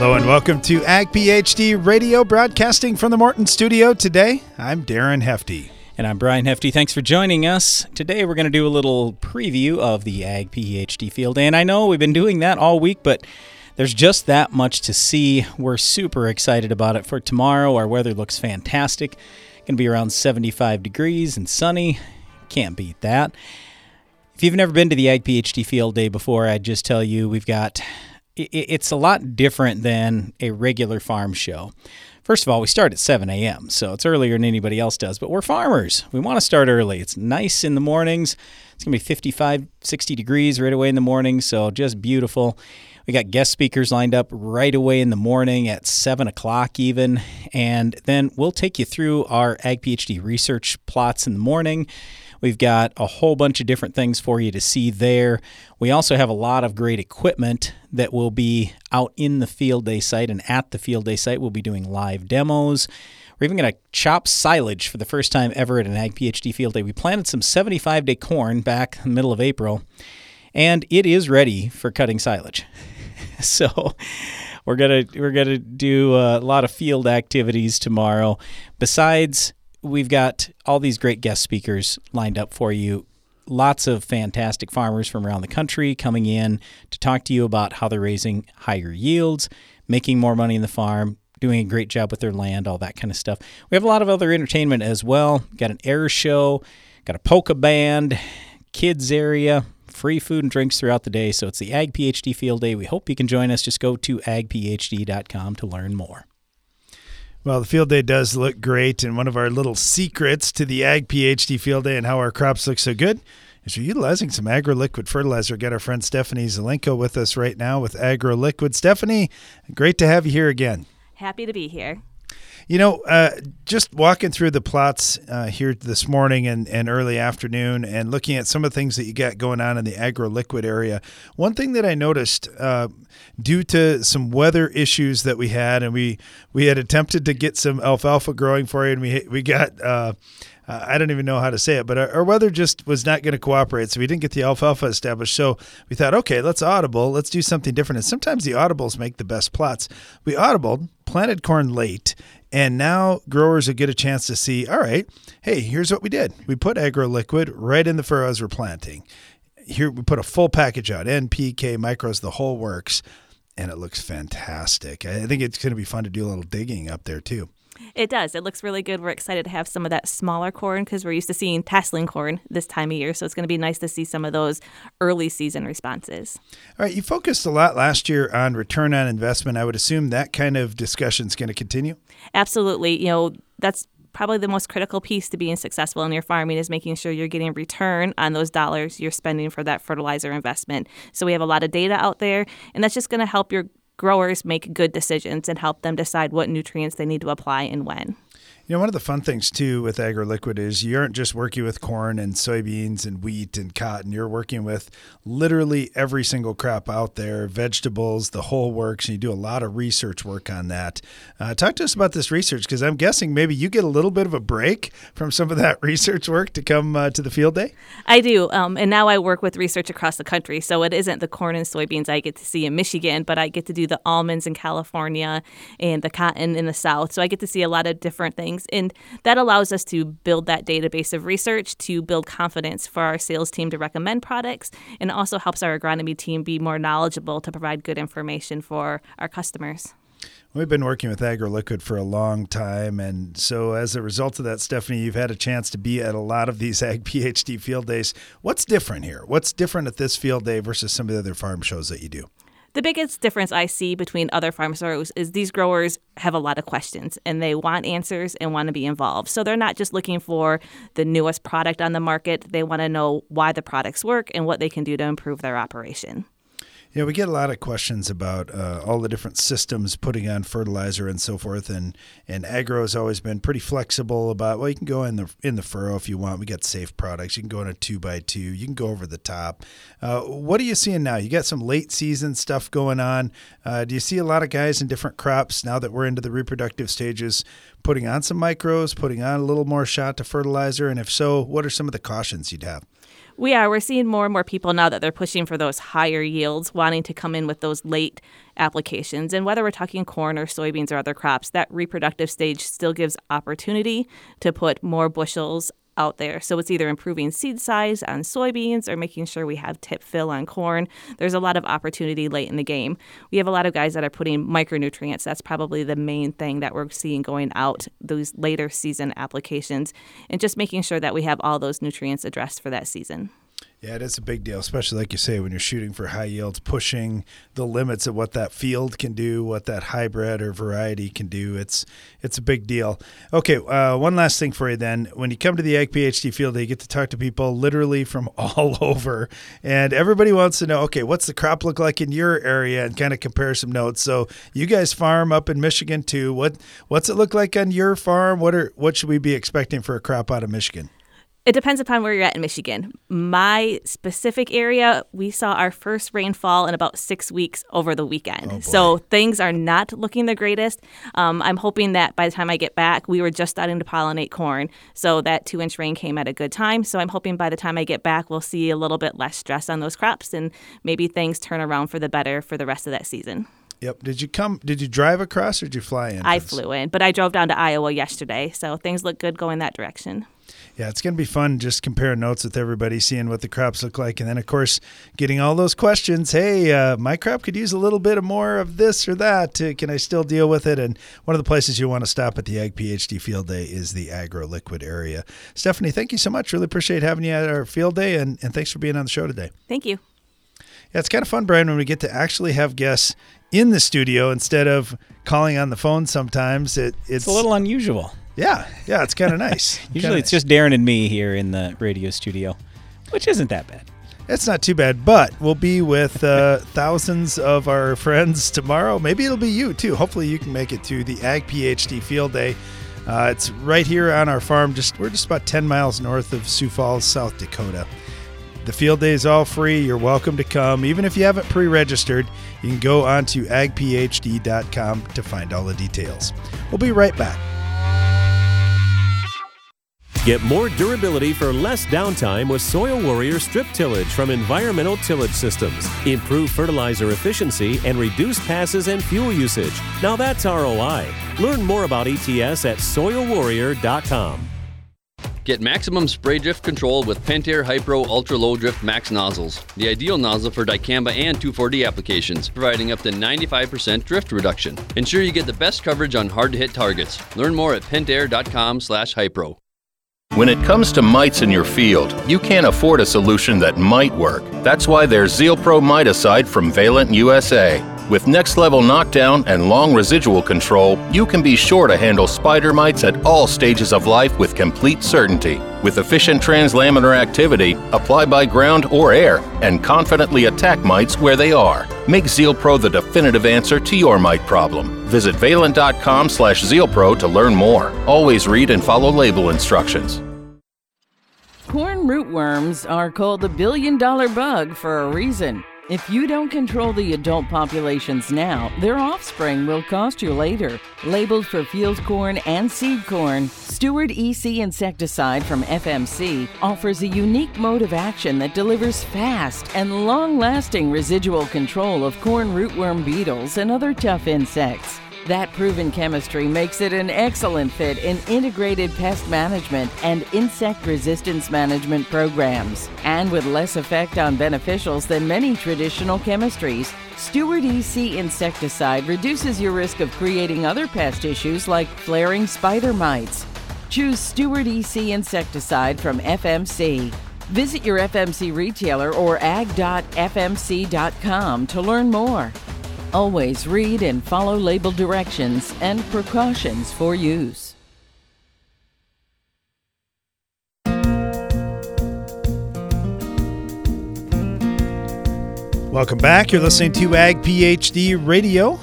Hello and welcome to Ag PhD Radio, broadcasting from the Morton Studio. Today, I'm Darren Hefty. And I'm Brian Hefty. Thanks for joining us. Today, we're going to do a little preview of the Ag PhD field. Day. And I know we've been doing that all week, but there's just that much to see. We're super excited about it for tomorrow. Our weather looks fantastic. Going to be around 75 degrees and sunny. Can't beat that. If you've never been to the Ag PhD field day before, I'd just tell you we've got it's a lot different than a regular farm show. First of all, we start at 7 a.m., so it's earlier than anybody else does, but we're farmers. We want to start early. It's nice in the mornings. It's going to be 55, 60 degrees right away in the morning, so just beautiful. We got guest speakers lined up right away in the morning at 7 o'clock, even. And then we'll take you through our Ag PhD research plots in the morning. We've got a whole bunch of different things for you to see there. We also have a lot of great equipment that will be out in the field day site and at the field day site. We'll be doing live demos. We're even going to chop silage for the first time ever at an Ag PhD field day. We planted some 75 day corn back in the middle of April, and it is ready for cutting silage. so we're gonna we're gonna do a lot of field activities tomorrow. Besides we've got all these great guest speakers lined up for you. Lots of fantastic farmers from around the country coming in to talk to you about how they're raising higher yields, making more money in the farm, doing a great job with their land, all that kind of stuff. We have a lot of other entertainment as well. Got an air show, got a polka band, kids area, free food and drinks throughout the day. So it's the Ag PhD Field Day. We hope you can join us. Just go to agphd.com to learn more. Well, the field day does look great, and one of our little secrets to the Ag PhD field day and how our crops look so good is we're utilizing some agro-liquid fertilizer. Got our friend Stephanie Zelenko with us right now with agro-liquid. Stephanie, great to have you here again. Happy to be here. You know, uh, just walking through the plots uh, here this morning and, and early afternoon and looking at some of the things that you got going on in the agro liquid area, one thing that I noticed uh, due to some weather issues that we had, and we, we had attempted to get some alfalfa growing for you, and we, we got. Uh, I don't even know how to say it, but our, our weather just was not going to cooperate. So we didn't get the alfalfa established. So we thought, okay, let's audible. Let's do something different. And sometimes the audibles make the best plots. We audibled, planted corn late, and now growers will get a chance to see, all right, hey, here's what we did. We put agro liquid right in the furrows we're planting. Here we put a full package out, NPK, micros, the whole works, and it looks fantastic. I think it's going to be fun to do a little digging up there too. It does. It looks really good. We're excited to have some of that smaller corn because we're used to seeing tasseling corn this time of year. So it's going to be nice to see some of those early season responses. All right. You focused a lot last year on return on investment. I would assume that kind of discussion is going to continue. Absolutely. You know, that's probably the most critical piece to being successful in your farming is making sure you're getting return on those dollars you're spending for that fertilizer investment. So we have a lot of data out there, and that's just going to help your growers make good decisions and help them decide what nutrients they need to apply and when. You know, one of the fun things too with AgroLiquid is you aren't just working with corn and soybeans and wheat and cotton. You're working with literally every single crop out there, vegetables, the whole works, and you do a lot of research work on that. Uh, talk to us about this research because I'm guessing maybe you get a little bit of a break from some of that research work to come uh, to the field day. I do, um, and now I work with research across the country, so it isn't the corn and soybeans I get to see in Michigan, but I get to do the almonds in California and the cotton in the South. So I get to see a lot of different things things. And that allows us to build that database of research to build confidence for our sales team to recommend products. And also helps our agronomy team be more knowledgeable to provide good information for our customers. We've been working with AgroLiquid for a long time. And so, as a result of that, Stephanie, you've had a chance to be at a lot of these Ag PhD field days. What's different here? What's different at this field day versus some of the other farm shows that you do? The biggest difference I see between other farm shows is these growers have a lot of questions and they want answers and want to be involved. So they're not just looking for the newest product on the market, they want to know why the products work and what they can do to improve their operation. Yeah, we get a lot of questions about uh, all the different systems putting on fertilizer and so forth, and and agro has always been pretty flexible about well, you can go in the in the furrow if you want. We got safe products. You can go in a two by two. You can go over the top. Uh, what are you seeing now? You got some late season stuff going on. Uh, do you see a lot of guys in different crops now that we're into the reproductive stages putting on some micros, putting on a little more shot to fertilizer, and if so, what are some of the cautions you'd have? We are. We're seeing more and more people now that they're pushing for those higher yields, wanting to come in with those late applications. And whether we're talking corn or soybeans or other crops, that reproductive stage still gives opportunity to put more bushels out there. So it's either improving seed size on soybeans or making sure we have tip fill on corn. There's a lot of opportunity late in the game. We have a lot of guys that are putting micronutrients. That's probably the main thing that we're seeing going out those later season applications and just making sure that we have all those nutrients addressed for that season. Yeah, it is a big deal, especially like you say, when you're shooting for high yields, pushing the limits of what that field can do, what that hybrid or variety can do. It's it's a big deal. Okay, uh, one last thing for you then. When you come to the Ag PhD field, you get to talk to people literally from all over, and everybody wants to know, okay, what's the crop look like in your area, and kind of compare some notes. So you guys farm up in Michigan too. What what's it look like on your farm? What are what should we be expecting for a crop out of Michigan? It depends upon where you're at in Michigan. My specific area, we saw our first rainfall in about six weeks over the weekend. Oh so things are not looking the greatest. Um, I'm hoping that by the time I get back, we were just starting to pollinate corn. So that two inch rain came at a good time. So I'm hoping by the time I get back, we'll see a little bit less stress on those crops and maybe things turn around for the better for the rest of that season. Yep. Did you come? Did you drive across or did you fly in? I flew in, but I drove down to Iowa yesterday. So things look good going that direction. Yeah, it's going to be fun just comparing notes with everybody, seeing what the crops look like. And then, of course, getting all those questions. Hey, uh, my crop could use a little bit of more of this or that. Uh, can I still deal with it? And one of the places you want to stop at the Ag PhD Field Day is the Agro Liquid area. Stephanie, thank you so much. Really appreciate having you at our field day. And, and thanks for being on the show today. Thank you. Yeah, it's kind of fun, Brian, when we get to actually have guests in the studio instead of calling on the phone sometimes. It, it's, It's a little unusual. Yeah, yeah, it's kind of nice. Usually Kinda it's just Darren and me here in the radio studio, which isn't that bad. It's not too bad, but we'll be with uh, thousands of our friends tomorrow. Maybe it'll be you too. Hopefully, you can make it to the Ag PhD Field Day. Uh, it's right here on our farm. Just we're just about 10 miles north of Sioux Falls, South Dakota. The field day is all free. You're welcome to come. Even if you haven't pre-registered, you can go on to agphd.com to find all the details. We'll be right back. Get more durability for less downtime with Soil Warrior Strip Tillage from Environmental Tillage Systems. Improve fertilizer efficiency and reduce passes and fuel usage. Now that's ROI. Learn more about ETS at soilwarrior.com. Get maximum spray drift control with Pentair Hypro Ultra Low Drift Max nozzles, the ideal nozzle for dicamba and 2,4-D applications, providing up to 95% drift reduction. Ensure you get the best coverage on hard-to-hit targets. Learn more at pentair.com/hypro. When it comes to mites in your field, you can't afford a solution that might work. That's why there's Zeal Pro Miticide from Valent USA. With next level knockdown and long residual control, you can be sure to handle spider mites at all stages of life with complete certainty. With efficient translaminar activity, apply by ground or air, and confidently attack mites where they are. Make Zeal Pro the definitive answer to your mite problem. Visit valent.com slash zealpro to learn more. Always read and follow label instructions. Corn rootworms are called the billion dollar bug for a reason. If you don't control the adult populations now, their offspring will cost you later. Labeled for field corn and seed corn, Steward EC insecticide from FMC offers a unique mode of action that delivers fast and long lasting residual control of corn rootworm beetles and other tough insects. That proven chemistry makes it an excellent fit in integrated pest management and insect resistance management programs. And with less effect on beneficials than many traditional chemistries, Steward EC insecticide reduces your risk of creating other pest issues like flaring spider mites. Choose Steward EC insecticide from FMC. Visit your FMC retailer or ag.fmc.com to learn more. Always read and follow label directions and precautions for use. Welcome back. You're listening to Ag PhD Radio,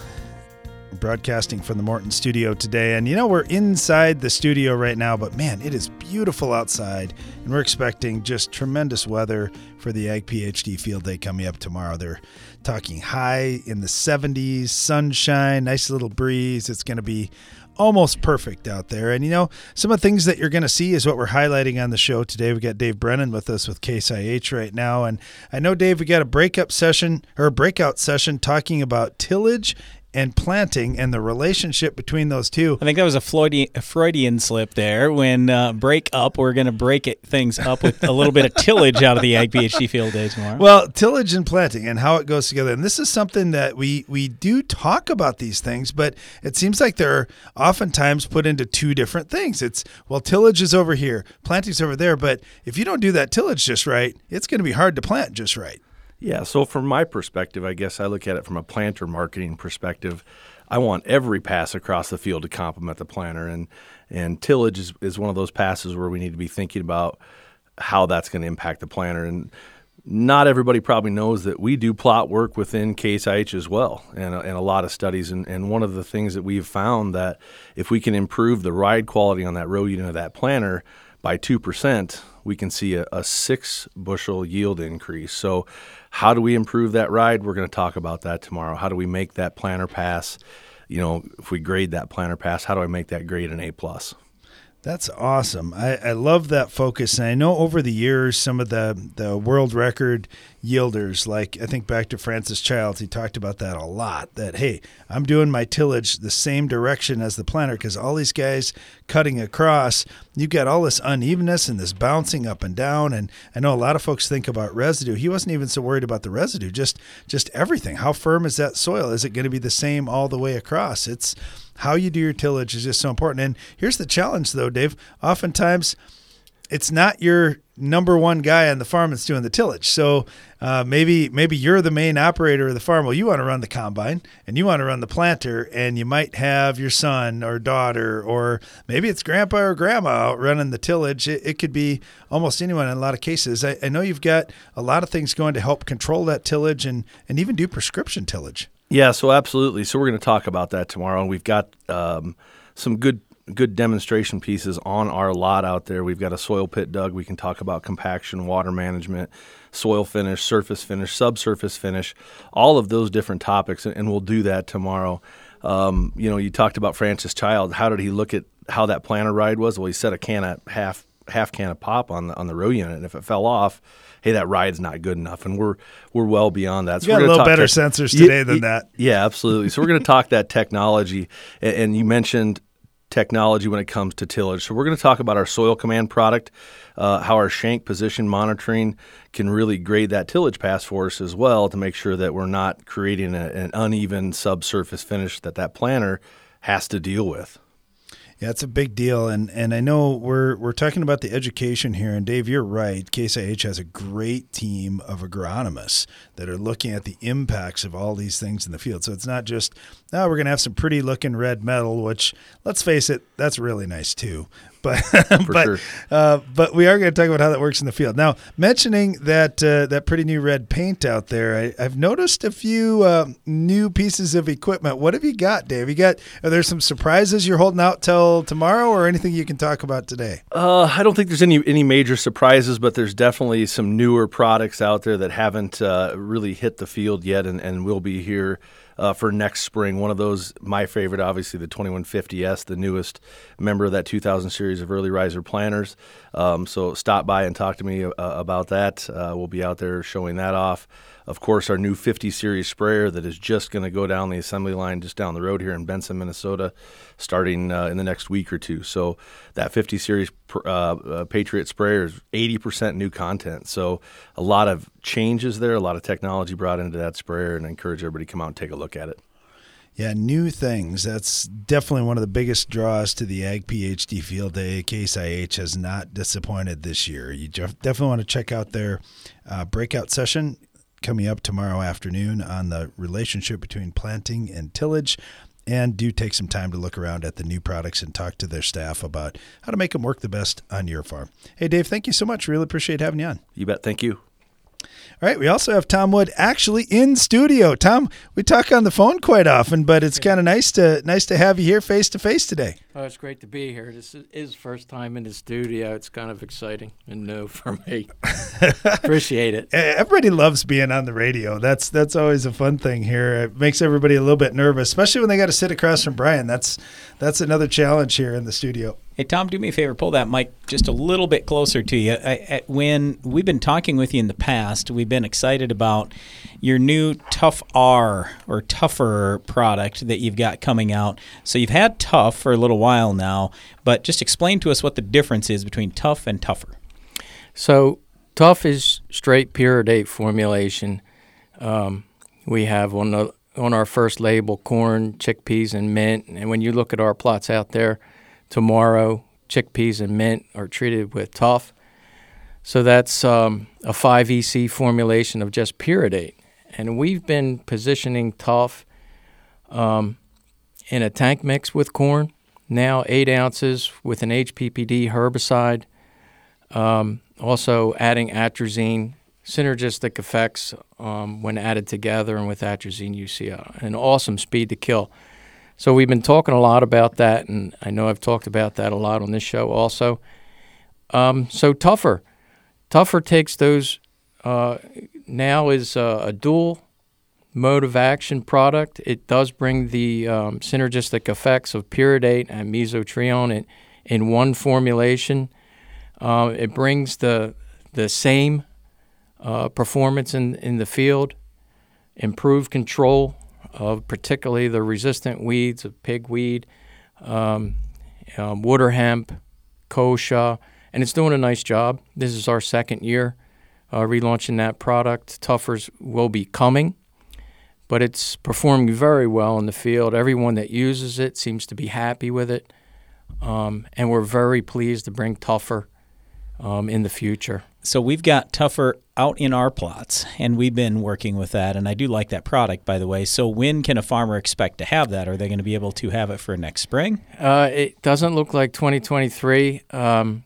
broadcasting from the Morton studio today. And you know, we're inside the studio right now, but man, it is beautiful outside. And we're expecting just tremendous weather for the Ag PhD field day coming up tomorrow. They're talking high in the 70s, sunshine, nice little breeze. It's going to be almost perfect out there. And you know, some of the things that you're going to see is what we're highlighting on the show today. We got Dave Brennan with us with Case IH right now, and I know Dave, we got a breakup session or a breakout session talking about tillage and planting and the relationship between those two. I think that was a Freudian, a Freudian slip there. When uh, break up, we're going to break it, things up with a little bit of tillage out of the Ag PhD field day tomorrow. Well, tillage and planting and how it goes together. And this is something that we we do talk about these things, but it seems like they're oftentimes put into two different things. It's well, tillage is over here, planting's over there, but if you don't do that tillage just right, it's going to be hard to plant just right. Yeah, so from my perspective, I guess I look at it from a planter marketing perspective. I want every pass across the field to complement the planter, and and tillage is, is one of those passes where we need to be thinking about how that's going to impact the planter. And not everybody probably knows that we do plot work within Case IH as well, and, and a lot of studies. And, and one of the things that we've found that if we can improve the ride quality on that row unit of that planter by two percent, we can see a, a six bushel yield increase. So how do we improve that ride? We're going to talk about that tomorrow. How do we make that planter pass? You know, if we grade that planter pass, how do I make that grade an A plus? That's awesome. I, I love that focus. And I know over the years, some of the, the world record yielders, like I think back to Francis Childs, he talked about that a lot. That, hey, I'm doing my tillage the same direction as the planter because all these guys cutting across, you've got all this unevenness and this bouncing up and down. And I know a lot of folks think about residue. He wasn't even so worried about the residue, just just everything. How firm is that soil? Is it going to be the same all the way across? It's how you do your tillage is just so important. And here's the challenge, though, Dave. Oftentimes, it's not your number one guy on the farm that's doing the tillage. So uh, maybe maybe you're the main operator of the farm. Well, you want to run the combine and you want to run the planter, and you might have your son or daughter, or maybe it's grandpa or grandma out running the tillage. It, it could be almost anyone in a lot of cases. I, I know you've got a lot of things going to help control that tillage and and even do prescription tillage. Yeah, so absolutely. So we're going to talk about that tomorrow, and we've got um, some good good demonstration pieces on our lot out there. We've got a soil pit dug. We can talk about compaction, water management, soil finish, surface finish, subsurface finish, all of those different topics, and we'll do that tomorrow. Um, you know, you talked about Francis Child. How did he look at how that planter ride was? Well, he set a can of half half can of pop on the on the row unit, and if it fell off, hey, that ride's not good enough, and we're we're well beyond that. So you got a little better sensors today yeah, than that. Yeah, absolutely. So we're going to talk that technology, and, and you mentioned technology when it comes to tillage. So we're going to talk about our Soil Command product, uh, how our shank position monitoring can really grade that tillage pass for us as well to make sure that we're not creating a, an uneven subsurface finish that that planter has to deal with. Yeah, it's a big deal, and and I know we're we're talking about the education here, and Dave, you're right. Case has a great team of agronomists that are looking at the impacts of all these things in the field. So it's not just oh, we're going to have some pretty looking red metal, which let's face it, that's really nice too. But but sure. uh, but we are going to talk about how that works in the field. Now, mentioning that uh, that pretty new red paint out there, I, have noticed a few uh, new pieces of equipment. What have you got, Dave? You got are there some surprises you're holding out till tomorrow, or anything you can talk about today? Uh, I don't think there's any any major surprises, but there's definitely some newer products out there that haven't uh, really hit the field yet, and, and will be here uh, for next spring. One of those, my favorite, obviously the 2150S, the newest member of that 2000 series of early riser planters. Um, so stop by and talk to me uh, about that. Uh, we'll be out there showing that off of course, our new 50 series sprayer that is just going to go down the assembly line just down the road here in Benson, Minnesota, starting uh, in the next week or two. So that 50 series uh, uh, Patriot sprayer is 80% new content. So a lot of changes there, a lot of technology brought into that sprayer, and I encourage everybody to come out and take a look at it. Yeah, new things. That's definitely one of the biggest draws to the Ag PhD Field Day. Case IH has not disappointed this year. You definitely want to check out their uh, breakout session coming up tomorrow afternoon on the relationship between planting and tillage. And do take some time to look around at the new products and talk to their staff about how to make them work the best on your farm. Hey, Dave, thank you so much. Really appreciate having you on. You bet. Thank you. All right, we also have Tom Wood actually in studio. Tom, we talk on the phone quite often, but it's kind of nice to nice to have you here face to face today. Oh, it's great to be here. This is first time in the studio. It's kind of exciting and new for me. Appreciate it. Everybody loves being on the radio. That's that's always a fun thing here. It makes everybody a little bit nervous, especially when they got to sit across from Brian. That's that's another challenge here in the studio. Hey Tom, do me a favor, pull that mic just a little bit closer to you. I, when we've been talking with you in the past, we've been excited about your new Tough R or Tougher product that you've got coming out. So you've had Tough for a little while now, but just explain to us what the difference is between Tough and Tougher. So Tough is straight Pyridate formulation. Um, we have on the on our first label corn, chickpeas, and mint. And when you look at our plots out there tomorrow. Chickpeas and mint are treated with tough. So that's um, a 5EC formulation of just Pyridate. And we've been positioning tough um, in a tank mix with corn, now eight ounces with an HPPD herbicide. Um, also adding atrazine, synergistic effects um, when added together, and with atrazine, you see an awesome speed to kill. So we've been talking a lot about that, and I know I've talked about that a lot on this show also. Um, so tougher, tougher takes those. Uh, now is uh, a dual mode of action product. It does bring the um, synergistic effects of pyridate and mesotrione in, in one formulation. Uh, it brings the the same uh, performance in in the field, improved control of particularly the resistant weeds of pigweed, um, um, water hemp, kochia, and it's doing a nice job. This is our second year uh, relaunching that product. Tougher's will be coming, but it's performing very well in the field. Everyone that uses it seems to be happy with it, um, and we're very pleased to bring Tougher um, in the future. So we've got Tougher out in our plots, and we've been working with that. And I do like that product, by the way. So when can a farmer expect to have that? Are they going to be able to have it for next spring? Uh, it doesn't look like 2023. Um,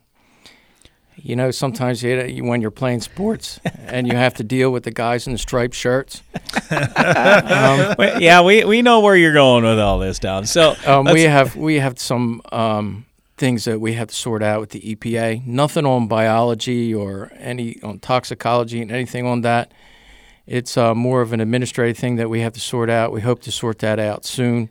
you know, sometimes you, when you're playing sports and you have to deal with the guys in the striped shirts. um, yeah, we, we know where you're going with all this, Tom. So um, we have we have some um, things that we have to sort out with the EPA. Nothing on biology or any on toxicology and anything on that. It's uh, more of an administrative thing that we have to sort out. We hope to sort that out soon.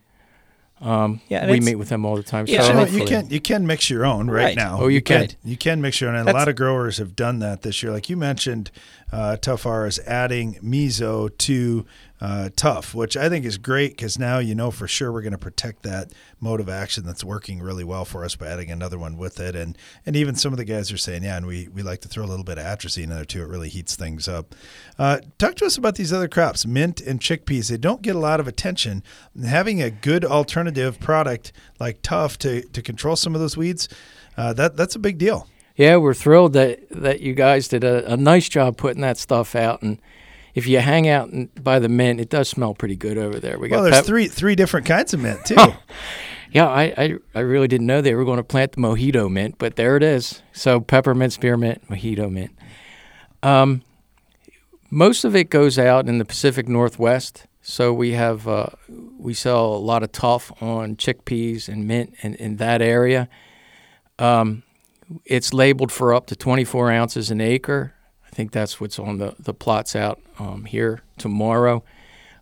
Um, yeah, we meet with them all the time. Yeah, so you can you can mix your own right, right. now. Oh, you, you can. can. You can mix your own, and That's, a lot of growers have done that this year. Like you mentioned, uh, Tough R is adding meso to uh, tough, which I think is great because now you know for sure we're going to protect that mode of action that's working really well for us by adding another one with it. And and even some of the guys are saying, yeah, and we, we like to throw a little bit of atrazine in there too. It really heats things up. Uh, talk to us about these other crops, mint and chickpeas. They don't get a lot of attention. Having a good alternative product like Tough to, to control some of those weeds, uh, that that's a big deal. Yeah, we're thrilled that that you guys did a, a nice job putting that stuff out and if you hang out by the mint, it does smell pretty good over there. We got well, there's pep- three three different kinds of mint too. yeah, I, I, I really didn't know they were going to plant the mojito mint, but there it is. So peppermint, spearmint, mojito mint. Um, most of it goes out in the Pacific Northwest. So we have uh, we sell a lot of tough on chickpeas and mint in, in that area. Um, it's labeled for up to 24 ounces an acre. I think that's what's on the, the plots out um, here tomorrow.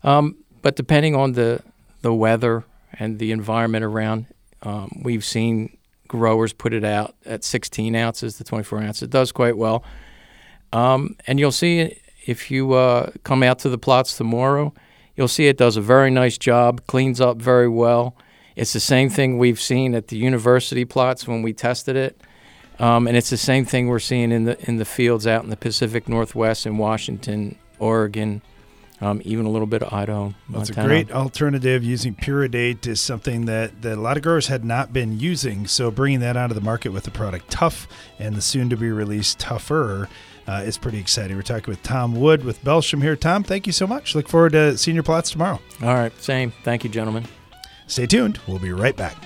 Um, but depending on the, the weather and the environment around, um, we've seen growers put it out at 16 ounces to 24 ounces. It does quite well. Um, and you'll see if you uh, come out to the plots tomorrow, you'll see it does a very nice job, cleans up very well. It's the same thing we've seen at the university plots when we tested it. Um, and it's the same thing we're seeing in the in the fields out in the Pacific Northwest in Washington, Oregon, um, even a little bit of Idaho. That's a great alternative. Using Pyridate is something that, that a lot of growers had not been using. So bringing that onto the market with the product Tough and the soon to be released Tougher uh, is pretty exciting. We're talking with Tom Wood with Belchim here. Tom, thank you so much. Look forward to seeing your plots tomorrow. All right, same. Thank you, gentlemen. Stay tuned. We'll be right back.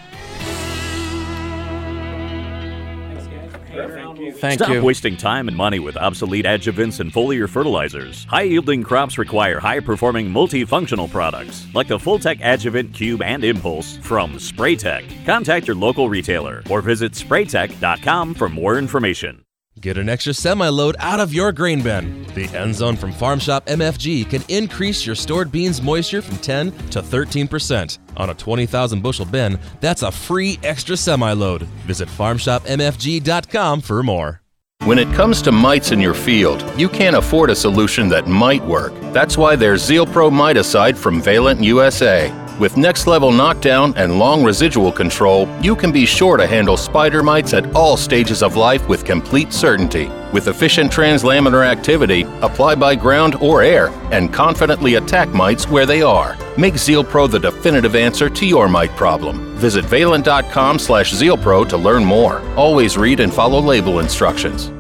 Thank Stop you. wasting time and money with obsolete adjuvants and foliar fertilizers. High yielding crops require high performing multifunctional products like the Fulltech Adjuvant Cube and Impulse from Spraytech. Contact your local retailer or visit spraytech.com for more information. Get an extra semi load out of your grain bin. The End Zone from Farm Shop MFG can increase your stored beans moisture from 10 to 13%. On a 20,000 bushel bin, that's a free extra semi load. Visit farmshopmfg.com for more. When it comes to mites in your field, you can't afford a solution that might work. That's why there's ZealPro Miticide from Valent USA. With next level knockdown and long residual control, you can be sure to handle spider mites at all stages of life with complete certainty. With efficient translaminar activity, apply by ground or air, and confidently attack mites where they are. Make ZealPro the definitive answer to your mite problem. Visit valent.com slash ZealPro to learn more. Always read and follow label instructions.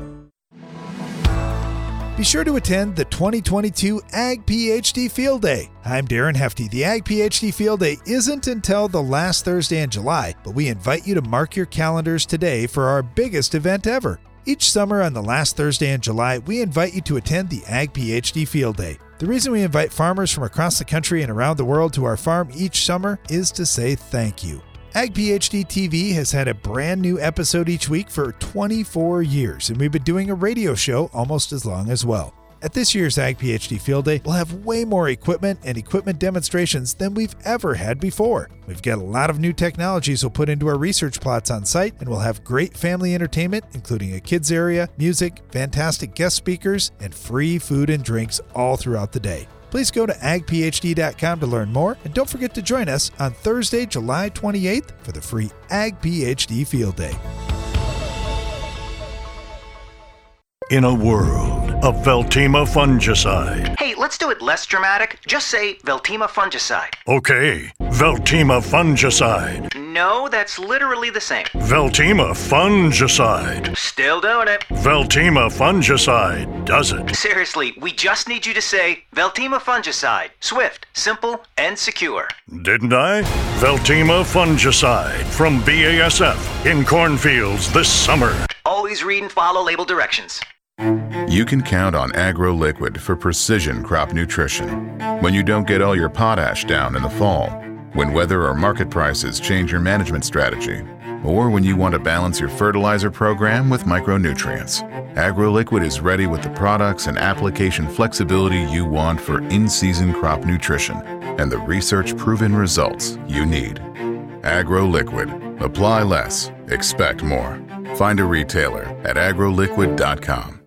Be sure to attend the 2022 Ag PhD Field Day. I'm Darren Hefty. The Ag PhD Field Day isn't until the last Thursday in July, but we invite you to mark your calendars today for our biggest event ever. Each summer on the last Thursday in July, we invite you to attend the Ag PhD Field Day. The reason we invite farmers from across the country and around the world to our farm each summer is to say thank you. Ag PhD TV has had a brand new episode each week for 24 years, and we've been doing a radio show almost as long as well. At this year's Ag PhD Field Day, we'll have way more equipment and equipment demonstrations than we've ever had before. We've got a lot of new technologies we'll put into our research plots on site, and we'll have great family entertainment, including a kids area, music, fantastic guest speakers, and free food and drinks all throughout the day. Please go to agphd.com to learn more, and don't forget to join us on Thursday, July 28th for the free Ag PhD Field Day. In a world of Veltima fungicide. Hey, let's do it less dramatic. Just say Veltima fungicide. Okay, Veltima fungicide. No, that's literally the same. Veltima fungicide. Still doing it. Veltima fungicide does it. Seriously, we just need you to say Veltima fungicide. Swift, simple, and secure. Didn't I? Veltima fungicide from BASF in cornfields this summer. Always read and follow label directions. You can count on Agro Liquid for precision crop nutrition. When you don't get all your potash down in the fall, when weather or market prices change your management strategy, or when you want to balance your fertilizer program with micronutrients, AgroLiquid is ready with the products and application flexibility you want for in season crop nutrition and the research proven results you need. AgroLiquid. Apply less, expect more. Find a retailer at agroliquid.com.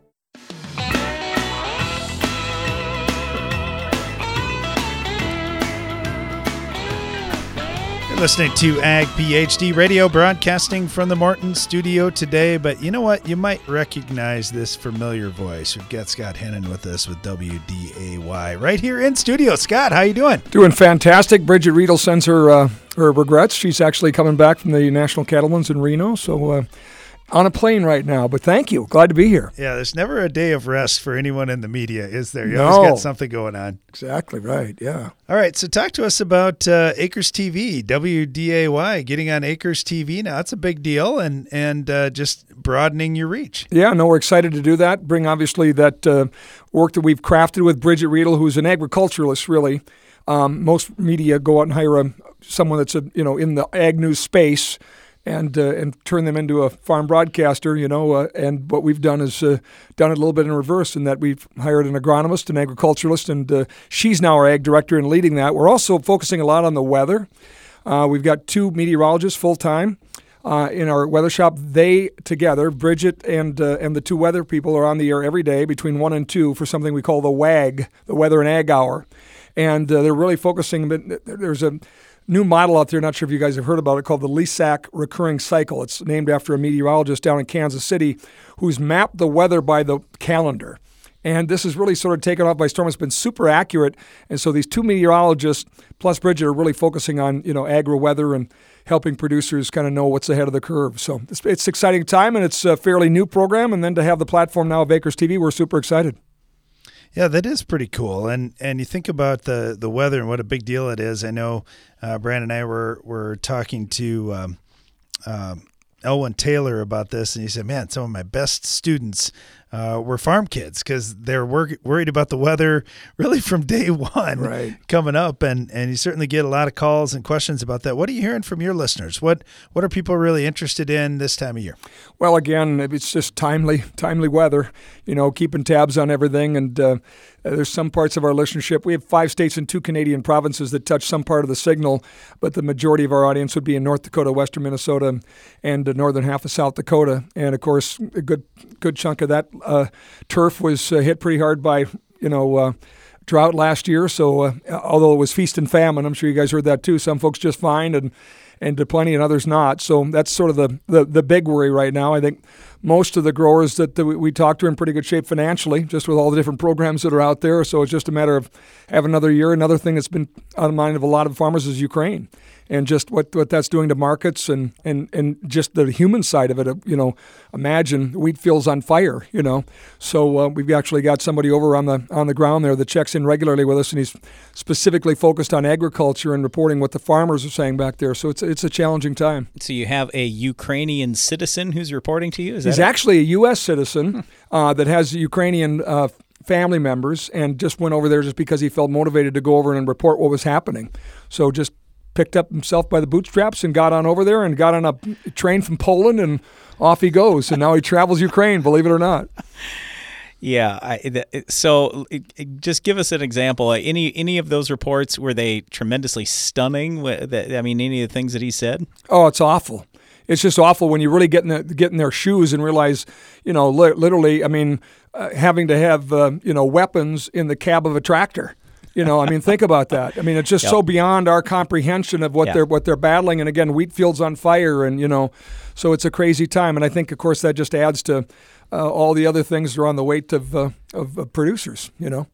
You're listening to Ag PhD Radio, broadcasting from the Morton studio today. But you know what? You might recognize this familiar voice. We've got Scott Hennen with us with WDAY right here in studio. Scott, how you doing? Doing fantastic. Bridget Riedel sends her uh, her regrets. She's actually coming back from the National Cattlemen's in Reno, so uh, on a plane right now. But thank you. Glad to be here. Yeah, there's never a day of rest for anyone in the media, is there? You No. always got something going on. Exactly right. Yeah. All right, so talk to us about uh, Acres TV, WDAY, getting on Acres TV now. That's a big deal, and and uh, just broadening your reach. Yeah, no, we're excited to do that. Bring obviously that uh, work that we've crafted with Bridget Riedel, who's an agriculturalist, really. Um, most media go out and hire a, someone that's a, you know in the ag news space, and uh, and turn them into a farm broadcaster. You know, uh, and what we've done is uh, done it a little bit in reverse, in that we've hired an agronomist, an agriculturalist, and uh, she's now our ag director and leading that. We're also focusing a lot on the weather. Uh, we've got two meteorologists full time uh, in our weather shop. They together, Bridget and and the two weather people, are on the air every day between one and two for something we call the WAG, the Weather and Ag Hour, and they're really focusing. But there's a new model out there. Not sure if you guys have heard about it called the Lezak recurring cycle. It's named after a meteorologist down in Kansas City who's mapped the weather by the calendar. And this is really sort of taken off by storm. It's been super accurate. And so these two meteorologists plus Bridget are really focusing on, you know, agri weather and helping producers kind of know what's ahead of the curve. So it's, it's exciting time and it's a fairly new program. And then to have the platform now of Acres TV, we're super excited. Yeah, that is pretty cool. And and you think about the the weather and what a big deal it is. I know uh, Brandon and I were were talking to um, um, Elwynn Taylor about this, and he said, "Man, some of my best students uh, were farm kids because they're wor- worried about the weather really from day one Right. coming up, and and you certainly get a lot of calls and questions about that. What are you hearing from your listeners? What what are people really interested in this time of year? Well, again, it's just timely, timely weather. You know, keeping tabs on everything, and uh, there's some parts of our listenership. We have five states and two Canadian provinces that touch some part of the signal, but the majority of our audience would be in North Dakota, Western Minnesota, and the northern half of South Dakota. And of course, a good good chunk of that uh, turf was uh, hit pretty hard by you know. Uh, drought last year, so uh, although it was feast and famine, I'm sure you guys heard that too. Some folks just fine, and and to plenty, and others not. So that's sort of the, the, the big worry right now. I think most of the growers that, we, we talk to are in pretty good shape financially, just with all the different programs that are out there. So it's just a matter of having another year. Another thing that's been on the mind of a lot of farmers is Ukraine and just what, what that's doing to markets and, and, and just the human side of it. You know, imagine wheat fields on fire. You know, so uh, we've actually got somebody over on the on the ground there that checks in regularly with us, and he's specifically focused on agriculture and reporting what the farmers are saying back there. So it's it's a challenging time. So you have a Ukrainian citizen who's reporting to you. Is He's it? actually a U.S. citizen uh, that has Ukrainian uh, family members, and just went over there just because he felt motivated to go over and report what was happening. So just picked up himself by the bootstraps and got on over there and got on a train from Poland and off he goes. And now he travels Ukraine, believe it or not. Yeah. I, so just give us an example. Uh, Any any of those reports were they tremendously stunning? I mean, any of the things that he said. Oh, it's awful. It's just awful when you really get in, the, get in their shoes and realize, you know, literally, I mean, uh, having to have, uh, you know, weapons in the cab of a tractor. You know, I mean, think about that. I mean, it's just Yep. so beyond our comprehension of what Yeah. they're what they're battling. And again, wheat fields on fire, and you know, so it's a crazy time. And I think, of course, that just adds to uh, all the other things that are on the weight of uh, of, of producers. You know.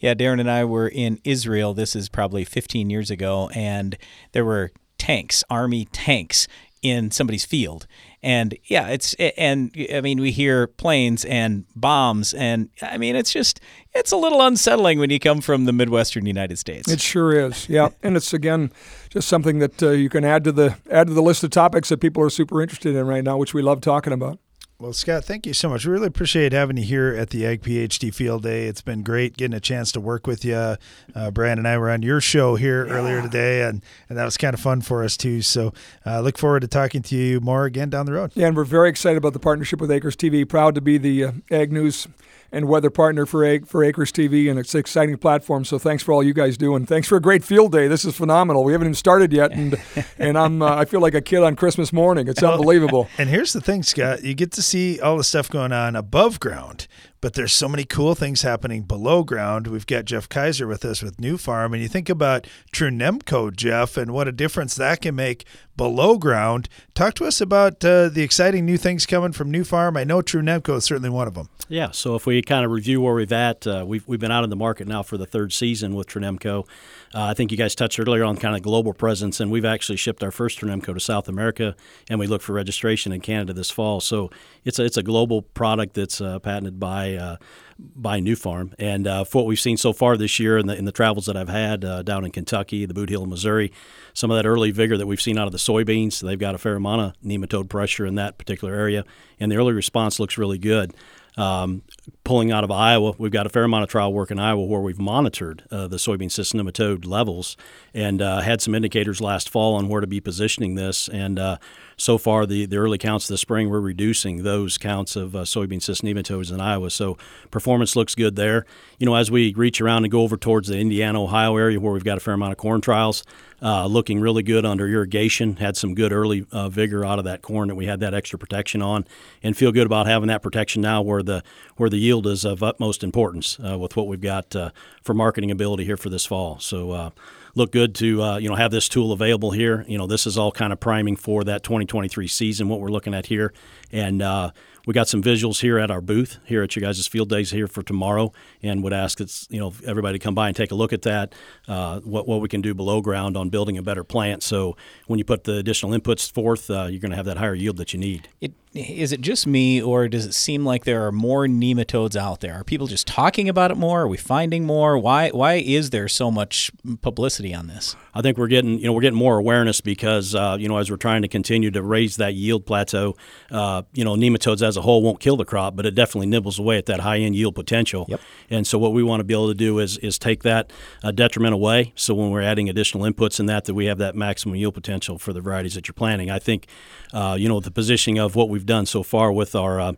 Yeah, Darren and I were in Israel. This is probably 15 years ago, and there were tanks, army tanks in somebody's field. And yeah, it's and I mean we hear planes and bombs and I mean it's just it's a little unsettling when you come from the Midwestern United States. It sure is, yeah, and it's again just something that uh, you can add to the add to the list of topics that people are super interested in right now, which we love talking about. Well, Scott, thank you so much. We really appreciate having you here at the Ag PhD Field Day. It's been great getting a chance to work with you. Uh, Brad and I were on your show here earlier today, and, and that was kind of fun for us too. So I uh, look forward to talking to you more again down the road. Yeah, and we're very excited about the partnership with Acres TV. Proud to be the uh, Ag News and weather partner for Ag, for Acres TV, and it's an exciting platform. So thanks for all you guys do, and thanks for a great field day. This is phenomenal. We haven't even started yet, and and I'm uh, I feel like a kid on Christmas morning. It's unbelievable. And here's the thing, Scott, you get to see all the stuff going on above ground, but there's so many cool things happening below ground. We've got Jeff Kaiser with us with Nufarm, and you think about Trunemco, Jeff, and what a difference that can make below ground. Talk to us about uh, the exciting new things coming from Nufarm. I know Trunemco is certainly one of them. Yeah, so if we kind of review where we've at, uh, we've, we've been out in the market now for the third season with Trunemco. Uh, I think you guys touched earlier on kind of global presence, and we've actually shipped our first Trunemco to South America, and we look for registration in Canada this fall. So it's a, it's a global product that's uh, patented by uh, by Nufarm. And uh, for what we've seen so far this year in the, in the travels that I've had uh, down in Kentucky, the Bootheel, Missouri, some of that early vigor that we've seen out of the soybeans, they've got a fair amount of nematode pressure in that particular area, and the early response looks really good. Um, pulling out of Iowa, we've got a fair amount of trial work in Iowa where we've monitored uh, the soybean cyst nematode levels and uh, had some indicators last fall on where to be positioning this. And uh, so far, the, the early counts this spring, we're reducing those counts of uh, soybean cyst nematodes in Iowa. So performance looks good there. You know, as we reach around and go over towards the Indiana, Ohio area where we've got a fair amount of corn trials, uh, looking really good under irrigation. Had some good early uh, vigor out of that corn that we had that extra protection on, and feel good about having that protection now where the where the yield is of utmost importance uh, with what we've got uh, for marketing ability here for this fall. So uh, look good to uh, you know have this tool available here. You know this is all kind of priming for that 2023 season. What we're looking at here, and uh, we got some visuals here at our booth here at your guys' field days here for tomorrow, and would ask it's you know everybody to come by and take a look at that. Uh, what what we can do below ground on building a better plant. So when you put the additional inputs forth, uh, you're going to have that higher yield that you need. It, is it just me, or does it seem like there are more nematodes out there? Are people just talking about it more? Are we finding more? Why why is there so much publicity on this? I think we're getting you know we're getting more awareness because uh, you know as we're trying to continue to raise that yield plateau, uh, you know nematodes as a whole won't kill the crop, but it definitely nibbles away at that high end yield potential. Yep. And so what we want to be able to do is is take that uh, detriment away. So when we're adding additional inputs in that, that we have that maximum yield potential for the varieties that you're planting. I think uh, you know the positioning of what we've done so far with our uh,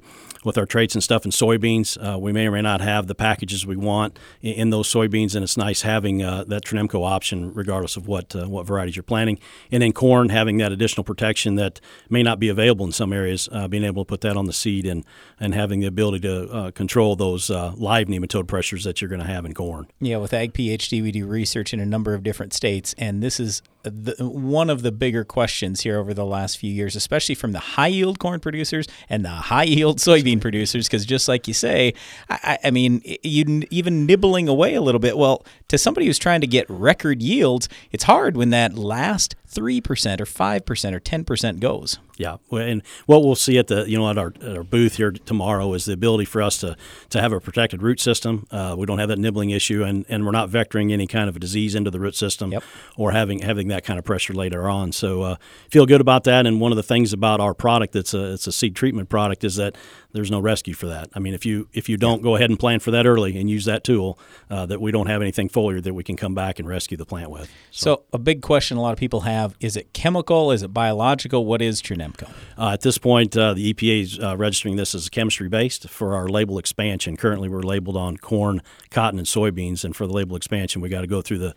with our traits and stuff in soybeans. Uh, we may or may not have the packages we want in, in those soybeans, and it's nice having uh, that Trunemco option regardless of what uh, what varieties you're planting. And in corn, having that additional protection that may not be available in some areas, uh, being able to put that on the seed and and having the ability to uh, control those uh, live nematode pressures that you're going to have in corn. Yeah, with Ag PhD, we do research in a number of different states, and this is the, one of the bigger questions here over the last few years, especially from the high yield corn producers and the high yield soybean producers. Because just like you say, I, I mean, you even nibbling away a little bit. Well, to somebody who's trying to get record yields, it's hard when that last 3% or 5% or 10% goes. Yeah, and what we'll see at the you know at our, at our booth here tomorrow is the ability for us to to have a protected root system. Uh, we don't have that nibbling issue, and, and we're not vectoring any kind of a disease into the root system, yep. or having having that kind of pressure later on. So uh, feel good about that. And one of the things about our product that's a it's a seed treatment product is that there's no rescue for that. I mean, if you if you don't go ahead and plan for that early and use that tool, uh, that we don't have anything foliar that we can come back and rescue the plant with. So. so. a big question a lot of people have is it chemical? Is it biological? What is Trunemco? Uh, at this point, uh, the EPA is uh, registering this as chemistry based for our label expansion. Currently, we're labeled on corn, cotton, and soybeans, and for the label expansion, we got to go through the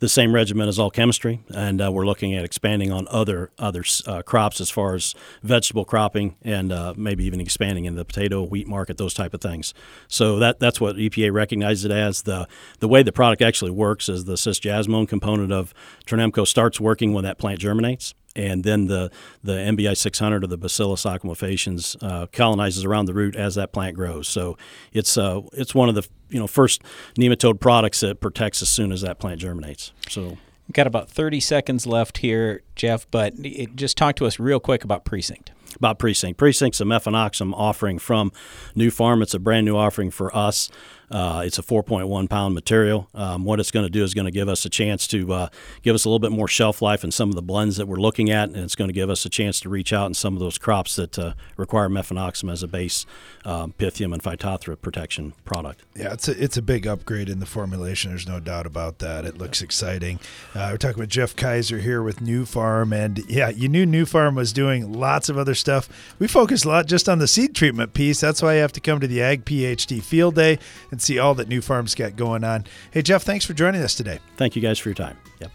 the same regimen as all chemistry, and uh, we're looking at expanding on other other uh, crops as far as vegetable cropping, and uh, maybe even expanding in the potato, wheat market, those type of things. So that that's what EPA recognizes it as. the The way the product actually works is the cisjasmone component of Trunemco starts working when that plant germinates and then the the MBI 600 or the Bacillus amyloliquefaciens uh, colonizes around the root as that plant grows. So it's uh, it's one of the you know first nematode products that protects as soon as that plant germinates. So. Got about 30 seconds left here, Jeff, but it, just talk to us real quick about Precinct about Precinct. Precinct's a mefenoxam offering from Nufarm. It's a brand new offering for us. Uh, it's a 4.1 pound material. Um, what it's going to do is going to give us a chance to uh, give us a little bit more shelf life in some of the blends that we're looking at, and it's going to give us a chance to reach out in some of those crops that uh, require mefenoxam as a base um, Pythium and Phytophthora protection product. Yeah, it's a, it's a big upgrade in the formulation. There's no doubt about that. It looks exciting. Uh, we're talking with Jeff Kaiser here with Nufarm, and yeah, you knew Nufarm was doing lots of other stuff. We focus a lot just on the seed treatment piece. That's why you have to come to the Ag PhD Field Day and see all that Nufarm's got going on. Hey, Jeff, thanks for joining us today. Thank you guys for your time. Yep.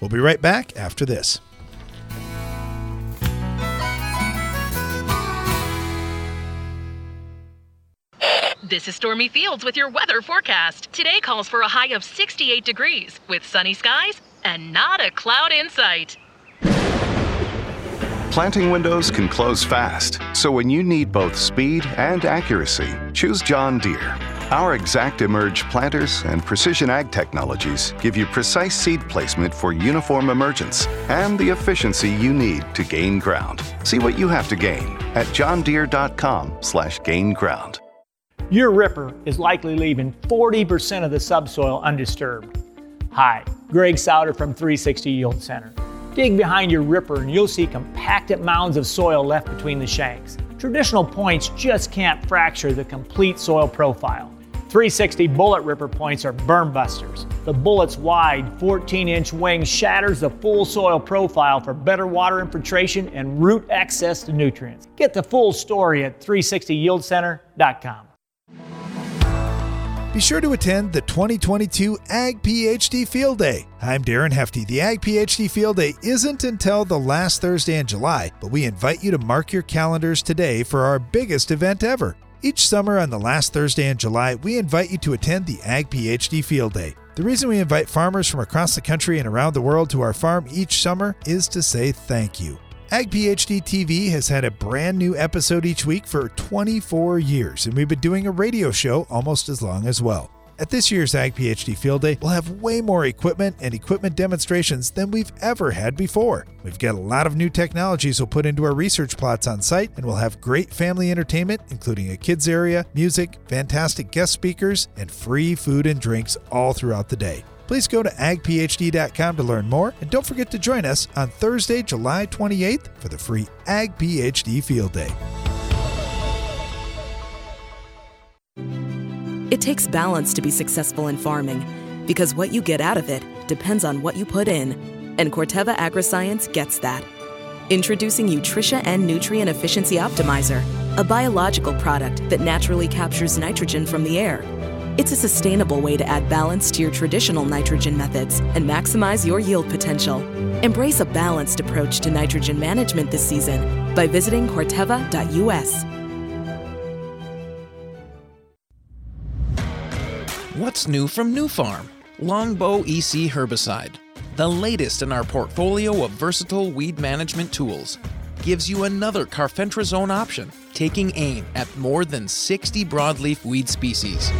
We'll be right back after this. This is Stormy Fields with your weather forecast. Today calls for a high of 68 degrees with sunny skies and not a cloud in sight. Planting windows can close fast, so when you need both speed and accuracy, choose John Deere. Our Exact Emerge planters and precision ag technologies give you precise seed placement for uniform emergence and the efficiency you need to gain ground. See what you have to gain at johndeere.com/gain ground. Your ripper is likely leaving 40% of the subsoil undisturbed. Hi, Greg Sauder from 360 Yield Center. Dig behind your ripper and you'll see compacted mounds of soil left between the shanks. Traditional points just can't fracture the complete soil profile. 360 bullet ripper points are berm busters. The bullet's wide 14 inch wing shatters the full soil profile for better water infiltration and root access to nutrients. Get the full story at 360yieldcenter.com. Be sure to attend the 2022 Ag PhD Field Day. I'm Darren Hefty. The Ag PhD Field Day isn't until the last Thursday in July, but we invite you to mark your calendars today for our biggest event ever. Each summer on the last Thursday in July, we invite you to attend the Ag PhD Field Day. The reason we invite farmers from across the country and around the world to our farm each summer is to say thank you. Ag PhD TV has had a brand new episode each week for 24 years, and we've been doing a radio show almost as long as well. At this year's Ag PhD Field Day, we'll have way more equipment and equipment demonstrations than we've ever had before. We've got a lot of new technologies we'll put into our research plots on site, and we'll have great family entertainment, including a kids area, music, fantastic guest speakers, and free food and drinks all throughout the day. Please go to agphd.com to learn more, and don't forget to join us on Thursday, July 28th for the free Ag PhD Field Day. It takes balance to be successful in farming because what you get out of it depends on what you put in. And Corteva Agriscience gets that. Introducing Utrisha N Nutrient Efficiency Optimizer, a biological product that naturally captures nitrogen from the air. It's a sustainable way to add balance to your traditional nitrogen methods and maximize your yield potential. Embrace a balanced approach to nitrogen management this season by visiting Corteva.us. What's new from Nufarm? Longbow EC herbicide, the latest in our portfolio of versatile weed management tools, gives you another carfentrazone option, taking aim at more than 60 broadleaf weed species.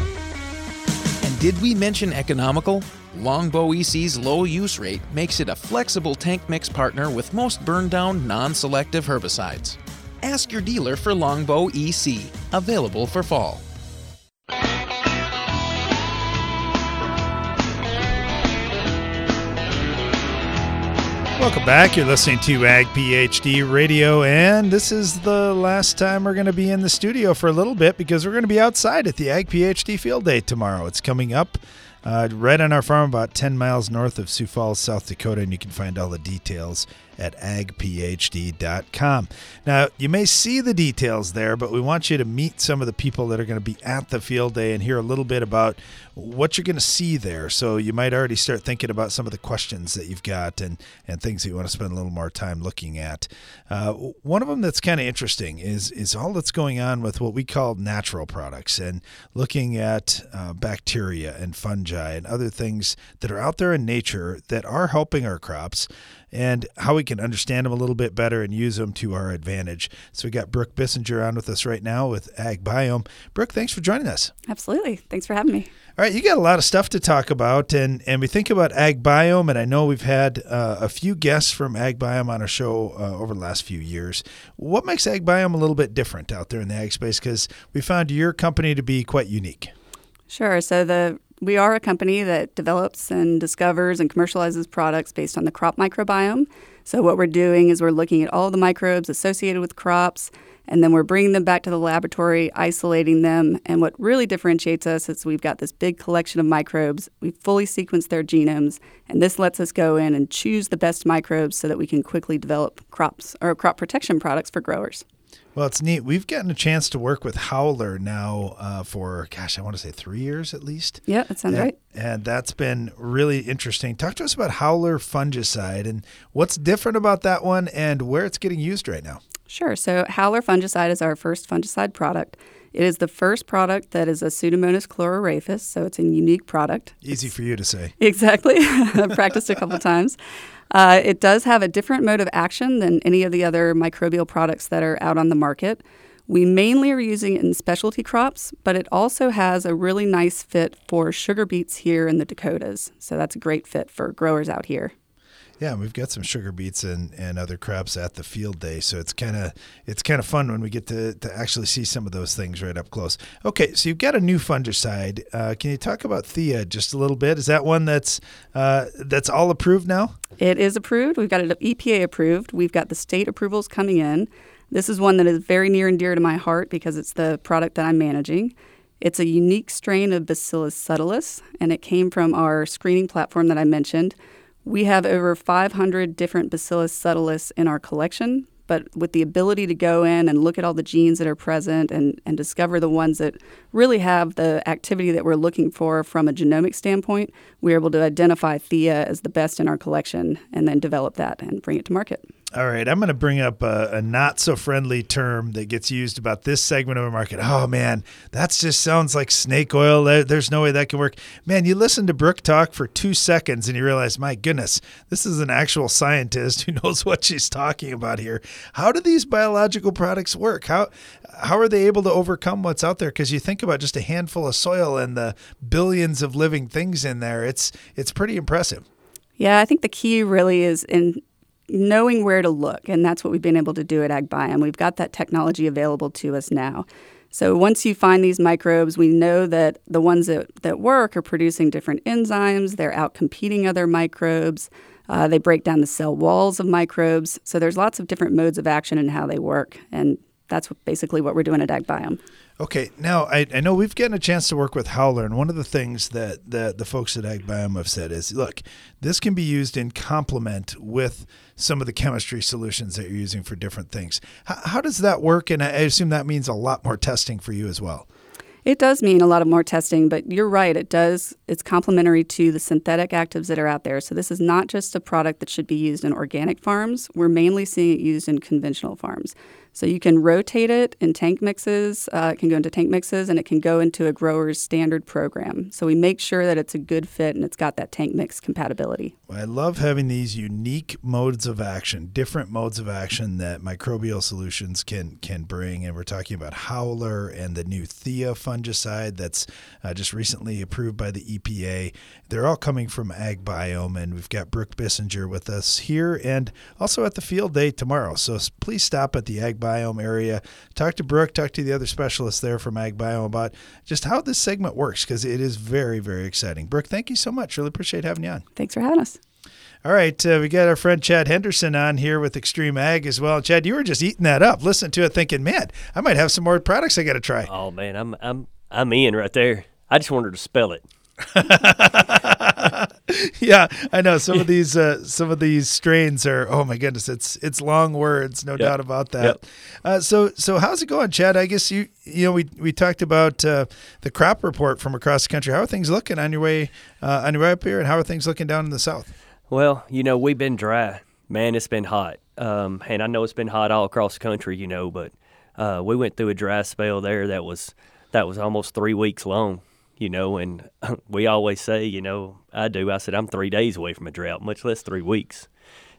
Did we mention economical? Longbow EC's low use rate makes it a flexible tank mix partner with most burn down non selective herbicides. Ask your dealer for Longbow EC, available for fall. Welcome back. You're listening to Ag PhD Radio, and this is the last time we're going to be in the studio for a little bit because we're going to be outside at the Ag PhD Field Day tomorrow. It's coming up uh, right on our farm, about 10 miles north of Sioux Falls, South Dakota, and you can find all the details at agphd.com. Now, you may see the details there, but we want you to meet some of the people that are going to be at the field day and hear a little bit about what you're going to see there. So you might already start thinking about some of the questions that you've got and, and things that you want to spend a little more time looking at. Uh, one of them that's kind of interesting is, is all that's going on with what we call natural products and looking at uh, bacteria and fungi and other things that are out there in nature that are helping our crops and how we can understand them a little bit better and use them to our advantage. So we got Brooke Bissinger on with us right now with AgBiome. Brooke, thanks for joining us. Absolutely. Thanks for having me. All right, you got a lot of stuff to talk about, and, and we think about AgBiome, and I know we've had uh, a few guests from AgBiome on our show uh, over the last few years. What makes AgBiome a little bit different out there in the ag space? Because we found your company to be quite unique. Sure. So the we are a company that develops and discovers and commercializes products based on the crop microbiome. So, what we're doing is we're looking at all the microbes associated with crops, and then we're bringing them back to the laboratory, isolating them. And what really differentiates us is we've got this big collection of microbes. We've fully sequenced their genomes, and this lets us go in and choose the best microbes so that we can quickly develop crops or crop protection products for growers. Well, it's neat. We've gotten a chance to work with Howler now uh, for, gosh, I want to say three years at least. Yeah, that sounds and, right. And that's been really interesting. Talk to us about Howler fungicide and what's different about that one and where it's getting used right now. Sure. So, Howler fungicide is our first fungicide product. It is the first product that is a Pseudomonas chlororaphis, so it's a unique product. Easy it's, for you to say. Exactly. I've practiced a couple times. Uh, it does have a different mode of action than any of the other microbial products that are out on the market. We mainly are using it in specialty crops, but it also has a really nice fit for sugar beets here in the Dakotas. So that's a great fit for growers out here. Yeah, we've got some sugar beets and, and other crops at the field day, so it's kind of it's kind of fun when we get to, to actually see some of those things right up close. Okay, so you've got a new fungicide. Uh, can you talk about Theia just a little bit? Is that one that's uh, that's all approved now? It is approved. We've got it EPA approved. We've got the state approvals coming in. This is one that is very near and dear to my heart because it's the product that I'm managing. It's a unique strain of Bacillus subtilis, and it came from our screening platform that I mentioned. We have over 500 different Bacillus subtilis in our collection, but with the ability to go in and look at all the genes that are present and, and discover the ones that really have the activity that we're looking for from a genomic standpoint, we're able to identify Theia as the best in our collection and then develop that and bring it to market. All right, I'm going to bring up a, a, not so friendly term that gets used about this segment of the market. Oh man, that just sounds like snake oil. There's no way that can work. Man, you listen to Brooke talk for two seconds and you realize, my goodness, this is an actual scientist who knows what she's talking about here. How do these biological products work? How how are they able to overcome what's out there? Because you think about just a handful of soil and the billions of living things in there. It's it's pretty impressive. Yeah, I think the key really is in knowing where to look, and that's what we've been able to do at AgBiome. We've got that technology available to us now. So once you find these microbes, we know that the ones that, that work are producing different enzymes. They're out competing other microbes. Uh, they break down the cell walls of microbes. So there's lots of different modes of action and how they work. And that's basically what we're doing at AgBiome. Okay, now I, I know we've gotten a chance to work with Howler, and one of the things that, that the folks at AgBiome have said is, look, this can be used in complement with some of the chemistry solutions that you're using for different things. How, how does that work? And I assume that means a lot more testing for you as well. It does mean a lot of more testing, but you're right. It does. It's complementary to the synthetic actives that are out there. So this is not just a product that should be used in organic farms. We're mainly seeing it used in conventional farms. So you can rotate it in tank mixes. Uh, it can go into tank mixes and it can go into a grower's standard program. So we make sure that it's a good fit and it's got that tank mix compatibility. I love having these unique modes of action, different modes of action that microbial solutions can can bring. And we're talking about Howler and the new Theia fungicide that's uh, just recently approved by the EPA. They're all coming from AgBiome, and we've got Brooke Bissinger with us here and also at the field day tomorrow. So please stop at the AgBiome area. Talk to Brooke, talk to the other specialists there from AgBiome about just how this segment works because it is very, very exciting. Brooke, thank you so much. Really appreciate having you on. Thanks for having us. All right, uh, we got our friend Chad Henderson on here with Extreme Ag as well. Chad, you were just eating that up, listening to it, thinking, "Man, I might have some more products I got to try." Oh man, I'm I'm I'm in right there. I just wanted to spell it. yeah, I know some of these uh, some of these strains are. Oh my goodness, it's it's long words, no yep. doubt about that. Yep. Uh, so so how's it going, Chad? I guess you you know we we talked about uh, the crop report from across the country. How are things looking on your way uh, on your way up here, and how are things looking down in the south? Well, you know we've been dry, man. It's been hot, um, and I know it's been hot all across the country, you know, but uh, we went through a dry spell there that was that was almost three weeks long you know, and we always say, you know, I do. I said I'm three days away from a drought, much less three weeks.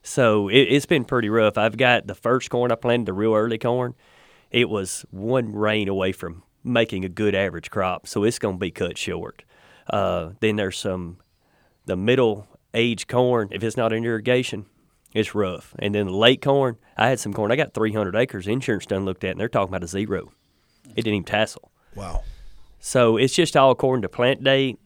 So it, has been pretty rough. I've got the first corn I planted, the real early corn. It was one rain away from making a good average crop, so it's going to be cut short. Uh, then there's some the middle age corn. If it's not in irrigation, it's rough. And then the late corn, I had some corn. I got 300 acres. Insurance done looked at, and they're talking about a zero. It didn't even tassel. Wow. So it's just all according to plant date,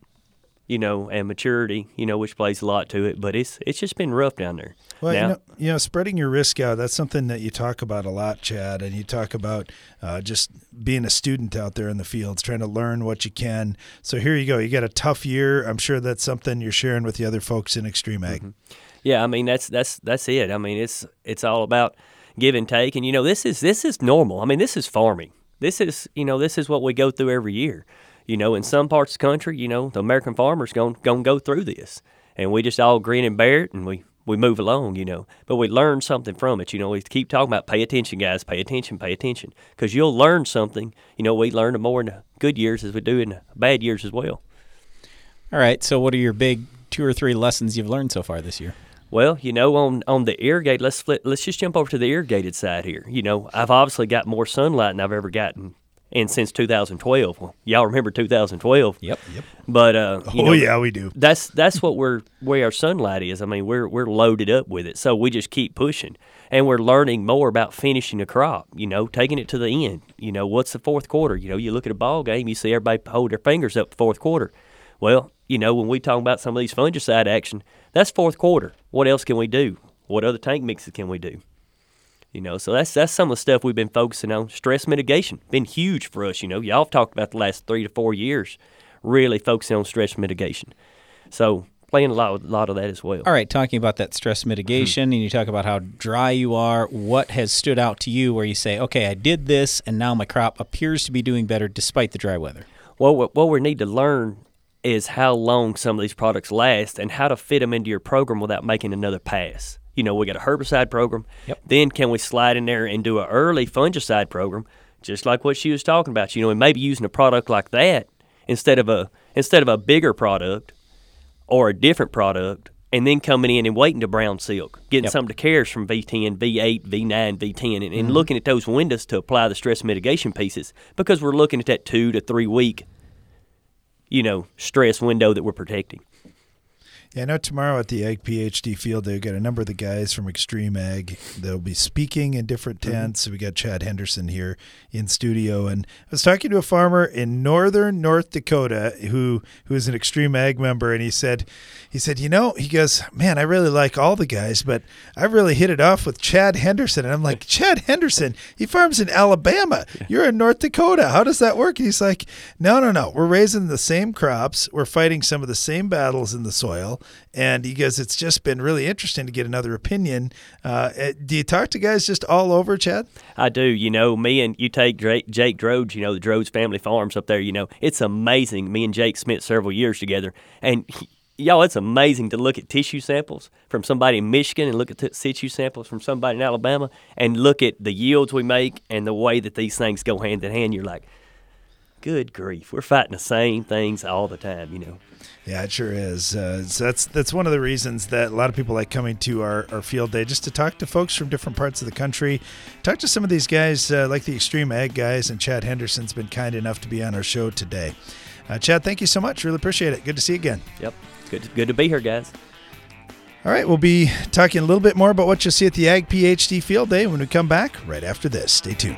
you know, and maturity, you know, which plays a lot to it. But it's it's just been rough down there. Well, now, you, know, you know, spreading your risk out, that's something that you talk about a lot, Chad. And you talk about uh, just being a student out there in the fields, trying to learn what you can. So here you go. You got a tough year. I'm sure that's something you're sharing with the other folks in Extreme Ag. Mm-hmm. Yeah, I mean that's that's that's it. I mean it's it's all about give and take, and you know this is this is normal. I mean this is farming. This is, you know, this is what we go through every year. You know, in some parts of the country, you know, the American farmers going to go through this, and we just all grin and bear it, and we we move along, you know. But we learn something from it. You know, we keep talking about pay attention, guys. Pay attention, pay attention, because you'll learn something. You know, we learn more in the good years as we do in the bad years as well. All right. So, what are your big two or three lessons you've learned so far this year? Well, you know, on on the irrigate, let's flip, let's just jump over to the irrigated side here. You know, I've obviously got more sunlight than I've ever gotten, and since 2012. Well, y'all remember 2012? Yep. Yep. But uh, oh know, yeah, we do. That's that's what we're where our sunlight is. I mean, we're we're loaded up with it, so we just keep pushing, and we're learning more about finishing a crop. You know, taking it to the end. You know, what's the fourth quarter? You know, you look at a ball game, you see everybody hold their fingers up the fourth quarter. Well, you know, when we talk about some of these fungicide action, that's fourth quarter. What else can we do? What other tank mixes can we do? You know, so that's that's some of the stuff we've been focusing on. Stress mitigation been huge for us. You know, y'all have talked about the last three to four years, really focusing on stress mitigation. So playing a lot, a lot of that as well. All right, talking about that stress mitigation, mm-hmm. and you talk about how dry you are. What has stood out to you where you say, okay, I did this, and now my crop appears to be doing better despite the dry weather? Well, what we need to learn is how long some of these products last and how to fit them into your program without making another pass. You know, we got a herbicide program. Yep. Then can we slide in there and do an early fungicide program, just like what she was talking about? You know, and maybe using a product like that instead of a instead of a bigger product or a different product, and then coming in and waiting to brown silk, getting Yep. some of the cares from V10, V8, V9, V10, and, and Mhm. looking at those windows to apply the stress mitigation pieces because we're looking at that two to three week, you know, stress window that we're protecting. Yeah, I know tomorrow at the Ag PhD field, they've got a number of the guys from Extreme Ag. They'll be speaking in different mm-hmm. tents. We got Chad Henderson here in studio, and I was talking to a farmer in northern North Dakota who who is an Extreme Ag member, and he said, he said, you know, he goes, man, I really like all the guys, but I really hit it off with Chad Henderson, and I'm like, Chad Henderson, he farms in Alabama. You're in North Dakota. How does that work? And he's like, no, no, no. We're raising the same crops. We're fighting some of the same battles in the soil. And he goes, it's just been really interesting to get another opinion. Uh, eh, do you talk to guys just all over, Chad? I do. You know, me and you take Jake, Jake you know, the Drodes family farms up there, you know, it's amazing. Me and Jake spent several years together. And y'all, it's amazing to look at tissue samples from somebody in Michigan and look at tissue samples from somebody in Alabama and look at the yields we make and the way that these things go hand in hand. You're like, good grief, we're fighting the same things all the time, you know. Yeah, it sure is. Uh, so that's that's one of the reasons that a lot of people like coming to our, our field day just to talk to folks from different parts of the country. Talk to some of these guys, uh, like the Extreme Ag guys, and Chad Henderson's been kind enough to be on our show today. Uh, Chad, thank you so much. Really appreciate it. Good to see you again. Yep. Good to, good to be here, guys. All right, we'll be talking a little bit more about what you'll see at the Ag PhD Field Day when we come back right after this. Stay tuned.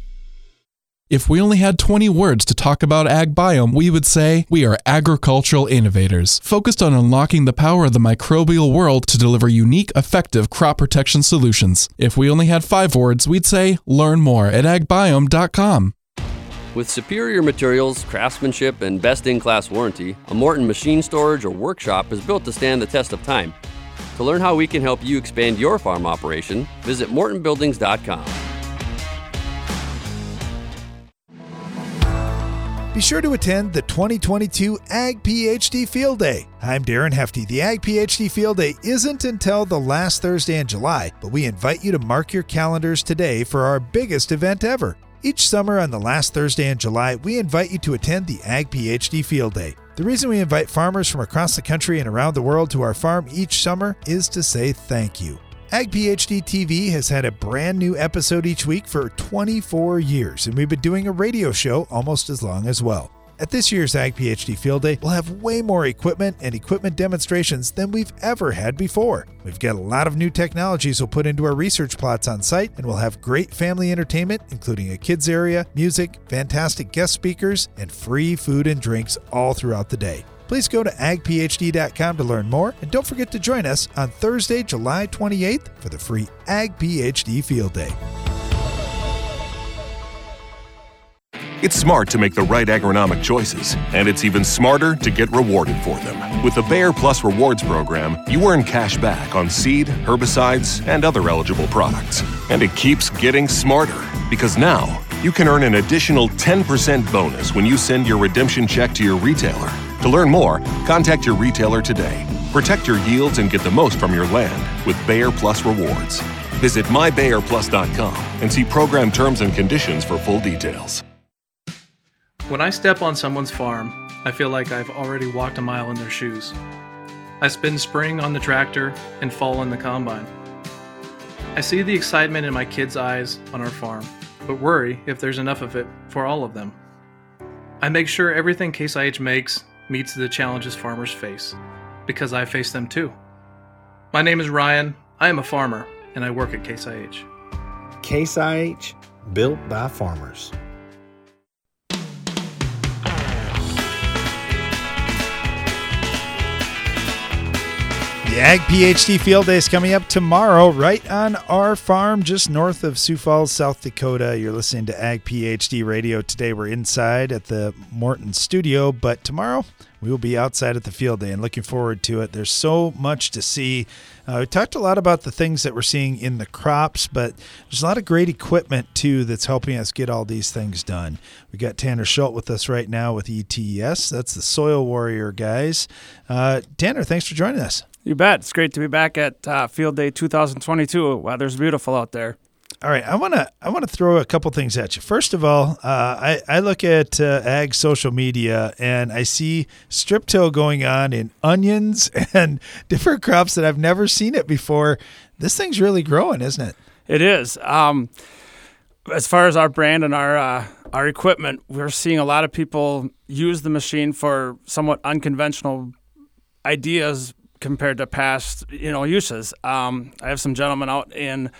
If we only had 20 words to talk about AgBiome, we would say we are agricultural innovators, focused on unlocking the power of the microbial world to deliver unique, effective crop protection solutions. If we only had five words, we'd say learn more at agbiome.com. With superior materials, craftsmanship, and best in class warranty, a Morton machine storage or workshop is built to stand the test of time. To learn how we can help you expand your farm operation, visit MortonBuildings.com. Be sure to attend the 2022 Ag PhD Field Day. I'm Darren Hefty. The Ag PhD Field Day isn't until the last Thursday in July, but we invite you to mark your calendars today for our biggest event ever. Each summer on the last Thursday in July, we invite you to attend the Ag PhD Field Day. The reason we invite farmers from across the country and around the world to our farm each summer is to say thank you. Ag PhD TV has had a brand new episode each week for 24 years, and we've been doing a radio show almost as long as well. At this year's Ag PhD Field Day, we'll have way more equipment and equipment demonstrations than we've ever had before. We've got a lot of new technologies we'll put into our research plots on site, and we'll have great family entertainment, including a kids area, music, fantastic guest speakers, and free food and drinks all throughout the day. Please go to agphd.com to learn more, and don't forget to join us on Thursday, July 28th for the free Ag PhD Field Day. It's smart to make the right agronomic choices, and it's even smarter to get rewarded for them. With the Bayer Plus Rewards program, you earn cash back on seed, herbicides, and other eligible products. And it keeps getting smarter because now you can earn an additional 10% bonus when you send your redemption check to your retailer. To learn more, contact your retailer today. Protect your yields and get the most from your land with Bayer Plus Rewards. Visit mybayerplus.com and see program terms and conditions for full details. When I step on someone's farm, I feel like I've already walked a mile in their shoes. I spend spring on the tractor and fall in the combine. I see the excitement in my kids' eyes on our farm, but worry if there's enough of it for all of them. I make sure everything Case IH makes meets the challenges farmers face, because I face them too. My name is Ryan, I am a farmer, and I work at Case IH. Case IH, built by farmers. The Ag PhD Field Day is coming up tomorrow, right on our farm just north of Sioux Falls, South Dakota. You're listening to Ag PhD Radio. Today we're inside at the Morton studio, but tomorrow we will be outside at the field day and looking forward to it. There's so much to see. Uh, we talked a lot about the things that we're seeing in the crops, but there's a lot of great equipment too that's helping us get all these things done. We got Tanner Schultz with us right now with ETS. That's the Soil Warrior guys. Uh, Tanner, thanks for joining us. You bet. It's great to be back at uh, Field Day 2022. Weather's beautiful out there. All right, I want to I want to throw a couple things at you. First of all, uh, I I look at uh, ag social media and I see strip till going on in onions and different crops that I've never seen it before. This thing's really growing, isn't it? It is. Um, as far as our brand and our uh, our equipment, we're seeing a lot of people use the machine for somewhat unconventional ideas compared to past you know uses. Um, I have some gentlemen out in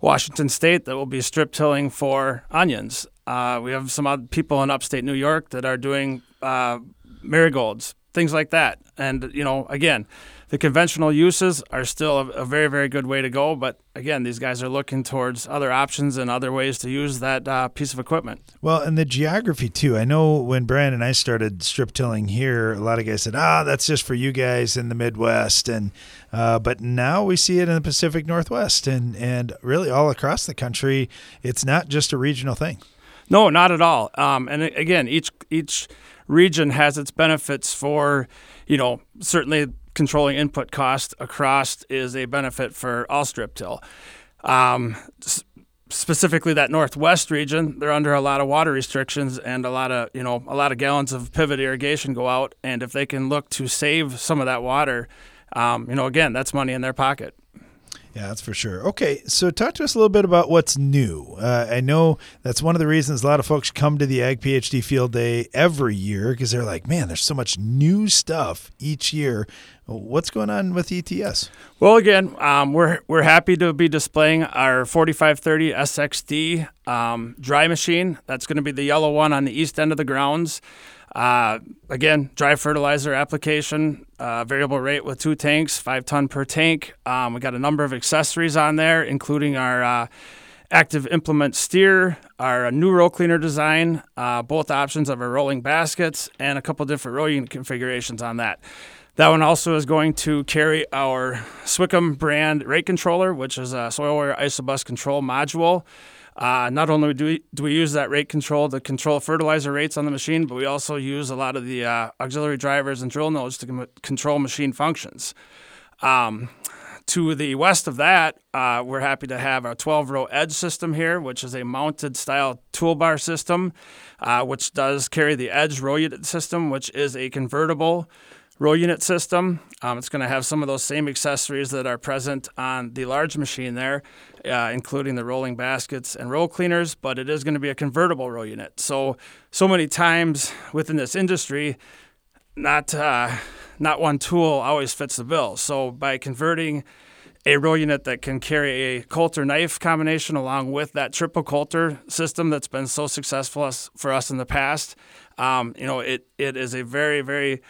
Washington State that will be strip tilling for onions. Uh, we have some other people in upstate New York that are doing uh, marigolds, things like that. And you know, again, the conventional uses are still a, a, very, very good way to go. But again, these guys are looking towards other options and other ways to use that uh, piece of equipment. Well, and the geography too. I know when Brian and I started strip tilling here, a lot of guys said, "Ah, that's just for you guys in the Midwest," and uh, but now we see it in the Pacific Northwest and and really all across the country. It's not just a regional thing. No, not at all. Um, and again, each each region has its benefits for, you know, certainly controlling input cost across is a benefit for all strip till. Um, specifically that northwest region, they're under a lot of water restrictions and a lot of you know a lot of gallons of pivot irrigation go out. And if they can look to save some of that water, um, you know, again, that's money in their pocket. Yeah, that's for sure. Okay, so talk to us a little bit about what's new. Uh, I know that's one of the reasons a lot of folks come to the Ag PhD Field Day every year because they're like, man, there's so much new stuff each year. What's going on with ETS? Well, again, um, we're we're happy to be displaying our 4530 SXD um, dry machine. That's going to be the yellow one on the east end of the grounds. Uh, again, dry fertilizer application, uh, variable rate with two tanks, five ton per tank. Um, we got a number of accessories on there, including our uh, active implement steer, our new row cleaner design, uh, both options of our rolling baskets, and a couple different unit configurations on that. That one also is going to carry our Swickham brand rate controller, which is a soil isobus control module. Uh, not only do we, do we use that rate control to control fertilizer rates on the machine, but we also use a lot of the uh, auxiliary drivers and drill nodes to com- control machine functions. Um, to the west of that, uh, we're happy to have our 12 row edge system here, which is a mounted style toolbar system, uh, which does carry the edge row unit system, which is a convertible row unit system. Um, it's going to have some of those same accessories that are present on the large machine there, uh, including the rolling baskets and roll cleaners, but it is going to be a convertible row unit. So, so many times within this industry, not uh, not one tool always fits the bill. So by converting a row unit that can carry a Coulter knife combination along with that triple Coulter system that's been so successful for us in the past, um, you know, it, it is a very, very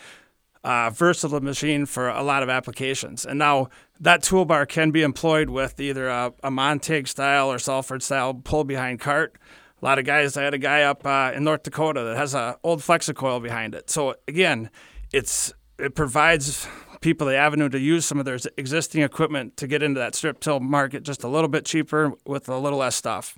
uh, versatile machine for a lot of applications. And now that toolbar can be employed with either a, a style or Salford style pull behind cart. A lot of guys, I had a guy up uh, in North Dakota that has an old Flexicoil behind it. So again, it's it provides people the avenue to use some of their existing equipment to get into that strip till market just a little bit cheaper with a little less stuff.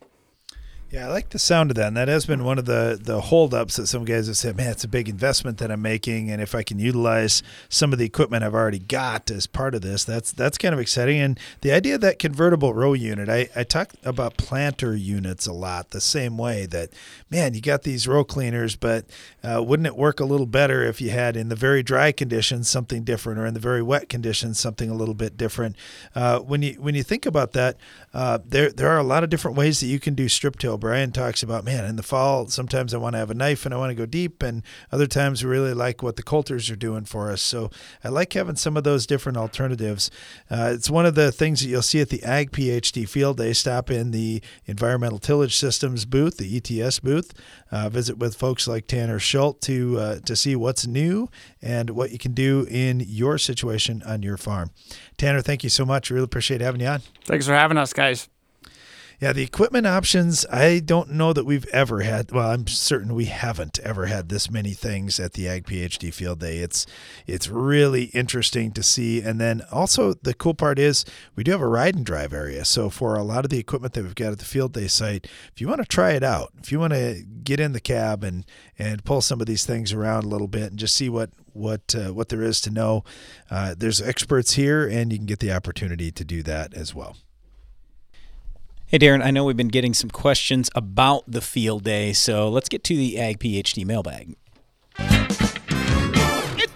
Yeah, I like the sound of that. And that has been one of the the holdups that some guys have said, man, it's a big investment that I'm making. And if I can utilize some of the equipment I've already got as part of this, that's that's kind of exciting. And the idea of that convertible row unit, I, I talk about planter units a lot, the same way that, man, you got these row cleaners, but uh, wouldn't it work a little better if you had in the very dry conditions something different or in the very wet conditions something a little bit different? Uh, when you when you think about that, uh, there there are a lot of different ways that you can do strip till Brian talks about, man, in the fall, sometimes I want to have a knife and I want to go deep, and other times we really like what the coulters are doing for us. So I like having some of those different alternatives. Uh, it's one of the things that you'll see at the Ag PhD Field Day. Stop in the Environmental Tillage Systems booth, the ETS booth. Uh, visit with folks like Tanner Schultz to uh, to see what's new and what you can do in your situation on your farm. Tanner, thank you so much. Really appreciate having you on. Thanks for having us, guys. Yeah, the equipment options, I don't know that we've ever had. Well, I'm certain we haven't ever had this many things at the Ag PhD Field Day. It's it's really interesting to see. And then also the cool part is we do have a ride and drive area. So for a lot of the equipment that we've got at the Field Day site, if you want to try it out, if you want to get in the cab and and pull some of these things around a little bit and just see what what uh, what there is to know, uh, there's experts here, and you can get the opportunity to do that as well. Hey, Darren, I know we've been getting some questions about the field day, so let's get to the Ag PhD mailbag. It's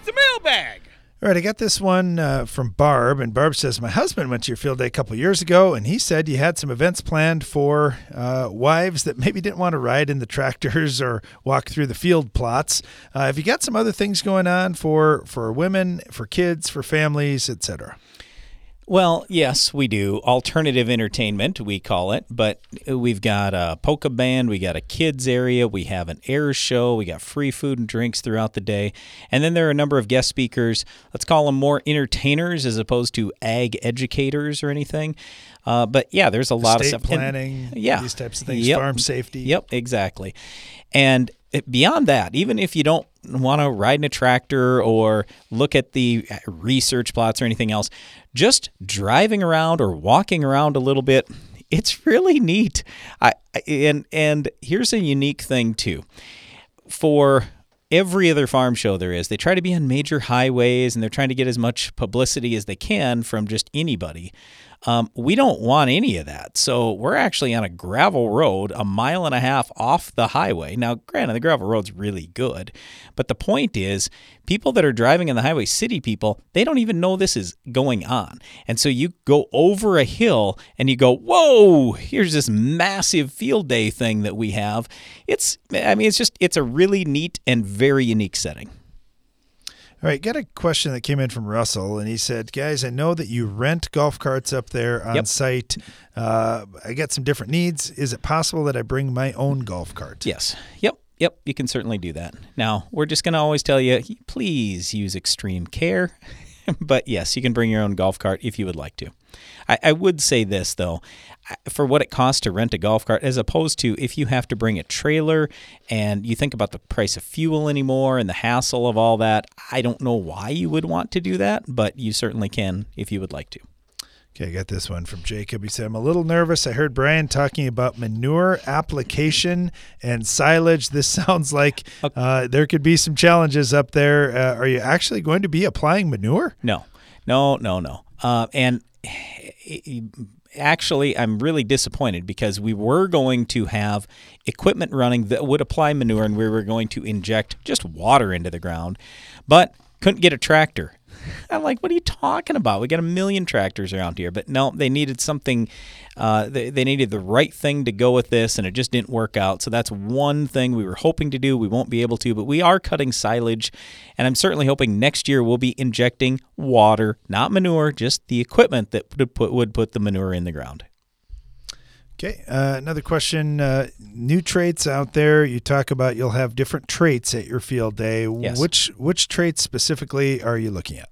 the mailbag. All right, I got this one uh, from Barb, and Barb says, My husband went to your field day a couple years ago, and he said you had some events planned for uh, wives that maybe didn't want to ride in the tractors or walk through the field plots. Uh, have you got some other things going on for, for women, for kids, for families, etc.? Well, yes, we do. Alternative entertainment, we call it. But we've got a polka band, we got a kids area, we have an air show, we got free food and drinks throughout the day. And then there are a number of guest speakers. Let's call them more entertainers as opposed to ag educators or anything. Uh, but yeah, there's a lot Estate of stuff. And- planning, yeah, these types of things, Yep. farm safety. Yep, exactly. And beyond that, even if you don't want to ride in a tractor or look at the research plots or anything else, just driving around or walking around a little bit, it's really neat. I and and here's a unique thing too. For every other farm show there is, they try to be on major highways and they're trying to get as much publicity as they can from just anybody. Um, we don't want any of that. So we're actually on a gravel road a mile and a half off the highway. Now, granted, the gravel road's really good, but the point is people that are driving on the highway, city people, they don't even know this is going on. And so you go over a hill and you go, whoa, here's this massive field day thing that we have. It's, I mean, it's just, it's a really neat and very unique setting. All right, got a question that came in from Russell, and he said, "Guys, I know that you rent golf carts up there on Yep. site. Uh, I got some different needs. Is it possible that I bring my own golf cart?" Yes. Yep. Yep. You can certainly do that. Now, we're just going to always tell you please use extreme care. but yes, you can bring your own golf cart if you would like to. I, I would say this, though, for what it costs to rent a golf cart, as opposed to if you have to bring a trailer and you think about the price of fuel anymore and the hassle of all that, I don't know why you would want to do that, but you certainly can if you would like to. Okay, I got this one from Jacob. He said, I'm a little nervous. I heard Brian talking about manure application and silage. This sounds like uh, there could be some challenges up there. Uh, are you actually going to be applying manure? No, no, no, no. Uh, and actually, I'm really disappointed because we were going to have equipment running that would apply manure and we were going to inject just water into the ground, but couldn't get a tractor. I'm like, what are you talking about? We got a million tractors around here, but no, they needed something. Uh, they, they needed the right thing to go with this, and it just didn't work out. So that's one thing we were hoping to do. We won't be able to, but we are cutting silage, and I'm certainly hoping next year we'll be injecting water, not manure, just the equipment that would put would put the manure in the ground. Okay, uh, another question. Uh, new traits out there. You talk about you'll have different traits at your field day. Yes. Which which traits specifically are you looking at?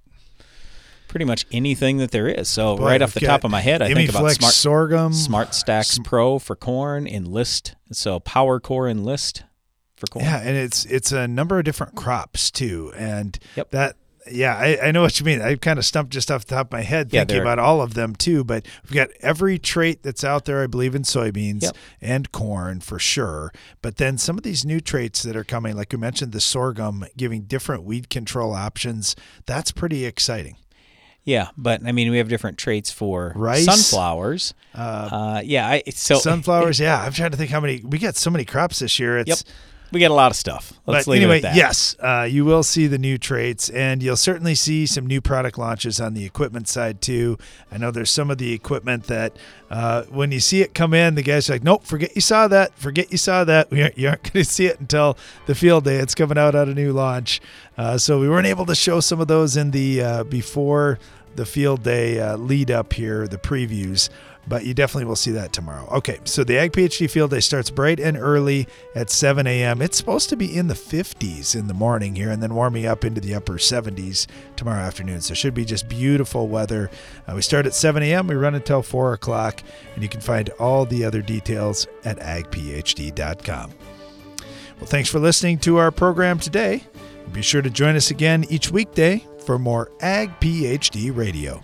Pretty much anything that there is. So Boy, right off the top of my head, I think about smart sorghum, SmartStax Pro for corn, Enlist. So Power Core Enlist for corn. Yeah, and it's it's a number of different crops too, and that. Yeah, I, I know what you mean. I kind of stumped just off the top of my head Yeah, thinking about all of them too. But we've got every trait that's out there, I believe, in soybeans Yep. and corn for sure. But then some of these new traits that are coming, like you mentioned, the sorghum, giving different weed control options. That's pretty exciting. Yeah, but I mean, we have different traits for Rice, sunflowers. Uh, yeah, I so Sunflowers, yeah. I'm trying to think how many we got so many crops this year. It's Yep. we get a lot of stuff. Let's but leave anyway, it at that. yes, uh, you will see the new traits, and you'll certainly see some new product launches on the equipment side too. I know there's some of the equipment that uh, when you see it come in, the guys are like, "Nope, forget you saw that. Forget you saw that. We aren't, you aren't going to see it until the field day. It's coming out at a new launch." Uh, so we weren't able to show some of those in the uh, before the field day uh, lead up here, the previews but you definitely will see that tomorrow. Okay, so the Ag PhD Field Day starts bright and early at 7 a.m. It's supposed to be in the 50s in the morning here and then warming up into the upper 70s tomorrow afternoon. So it should be just beautiful weather. Uh, we start at 7 a.m., we run until 4 o'clock, and you can find all the other details at agphd.com. Well, thanks for listening to our program today. Be sure to join us again each weekday for more Ag PhD Radio.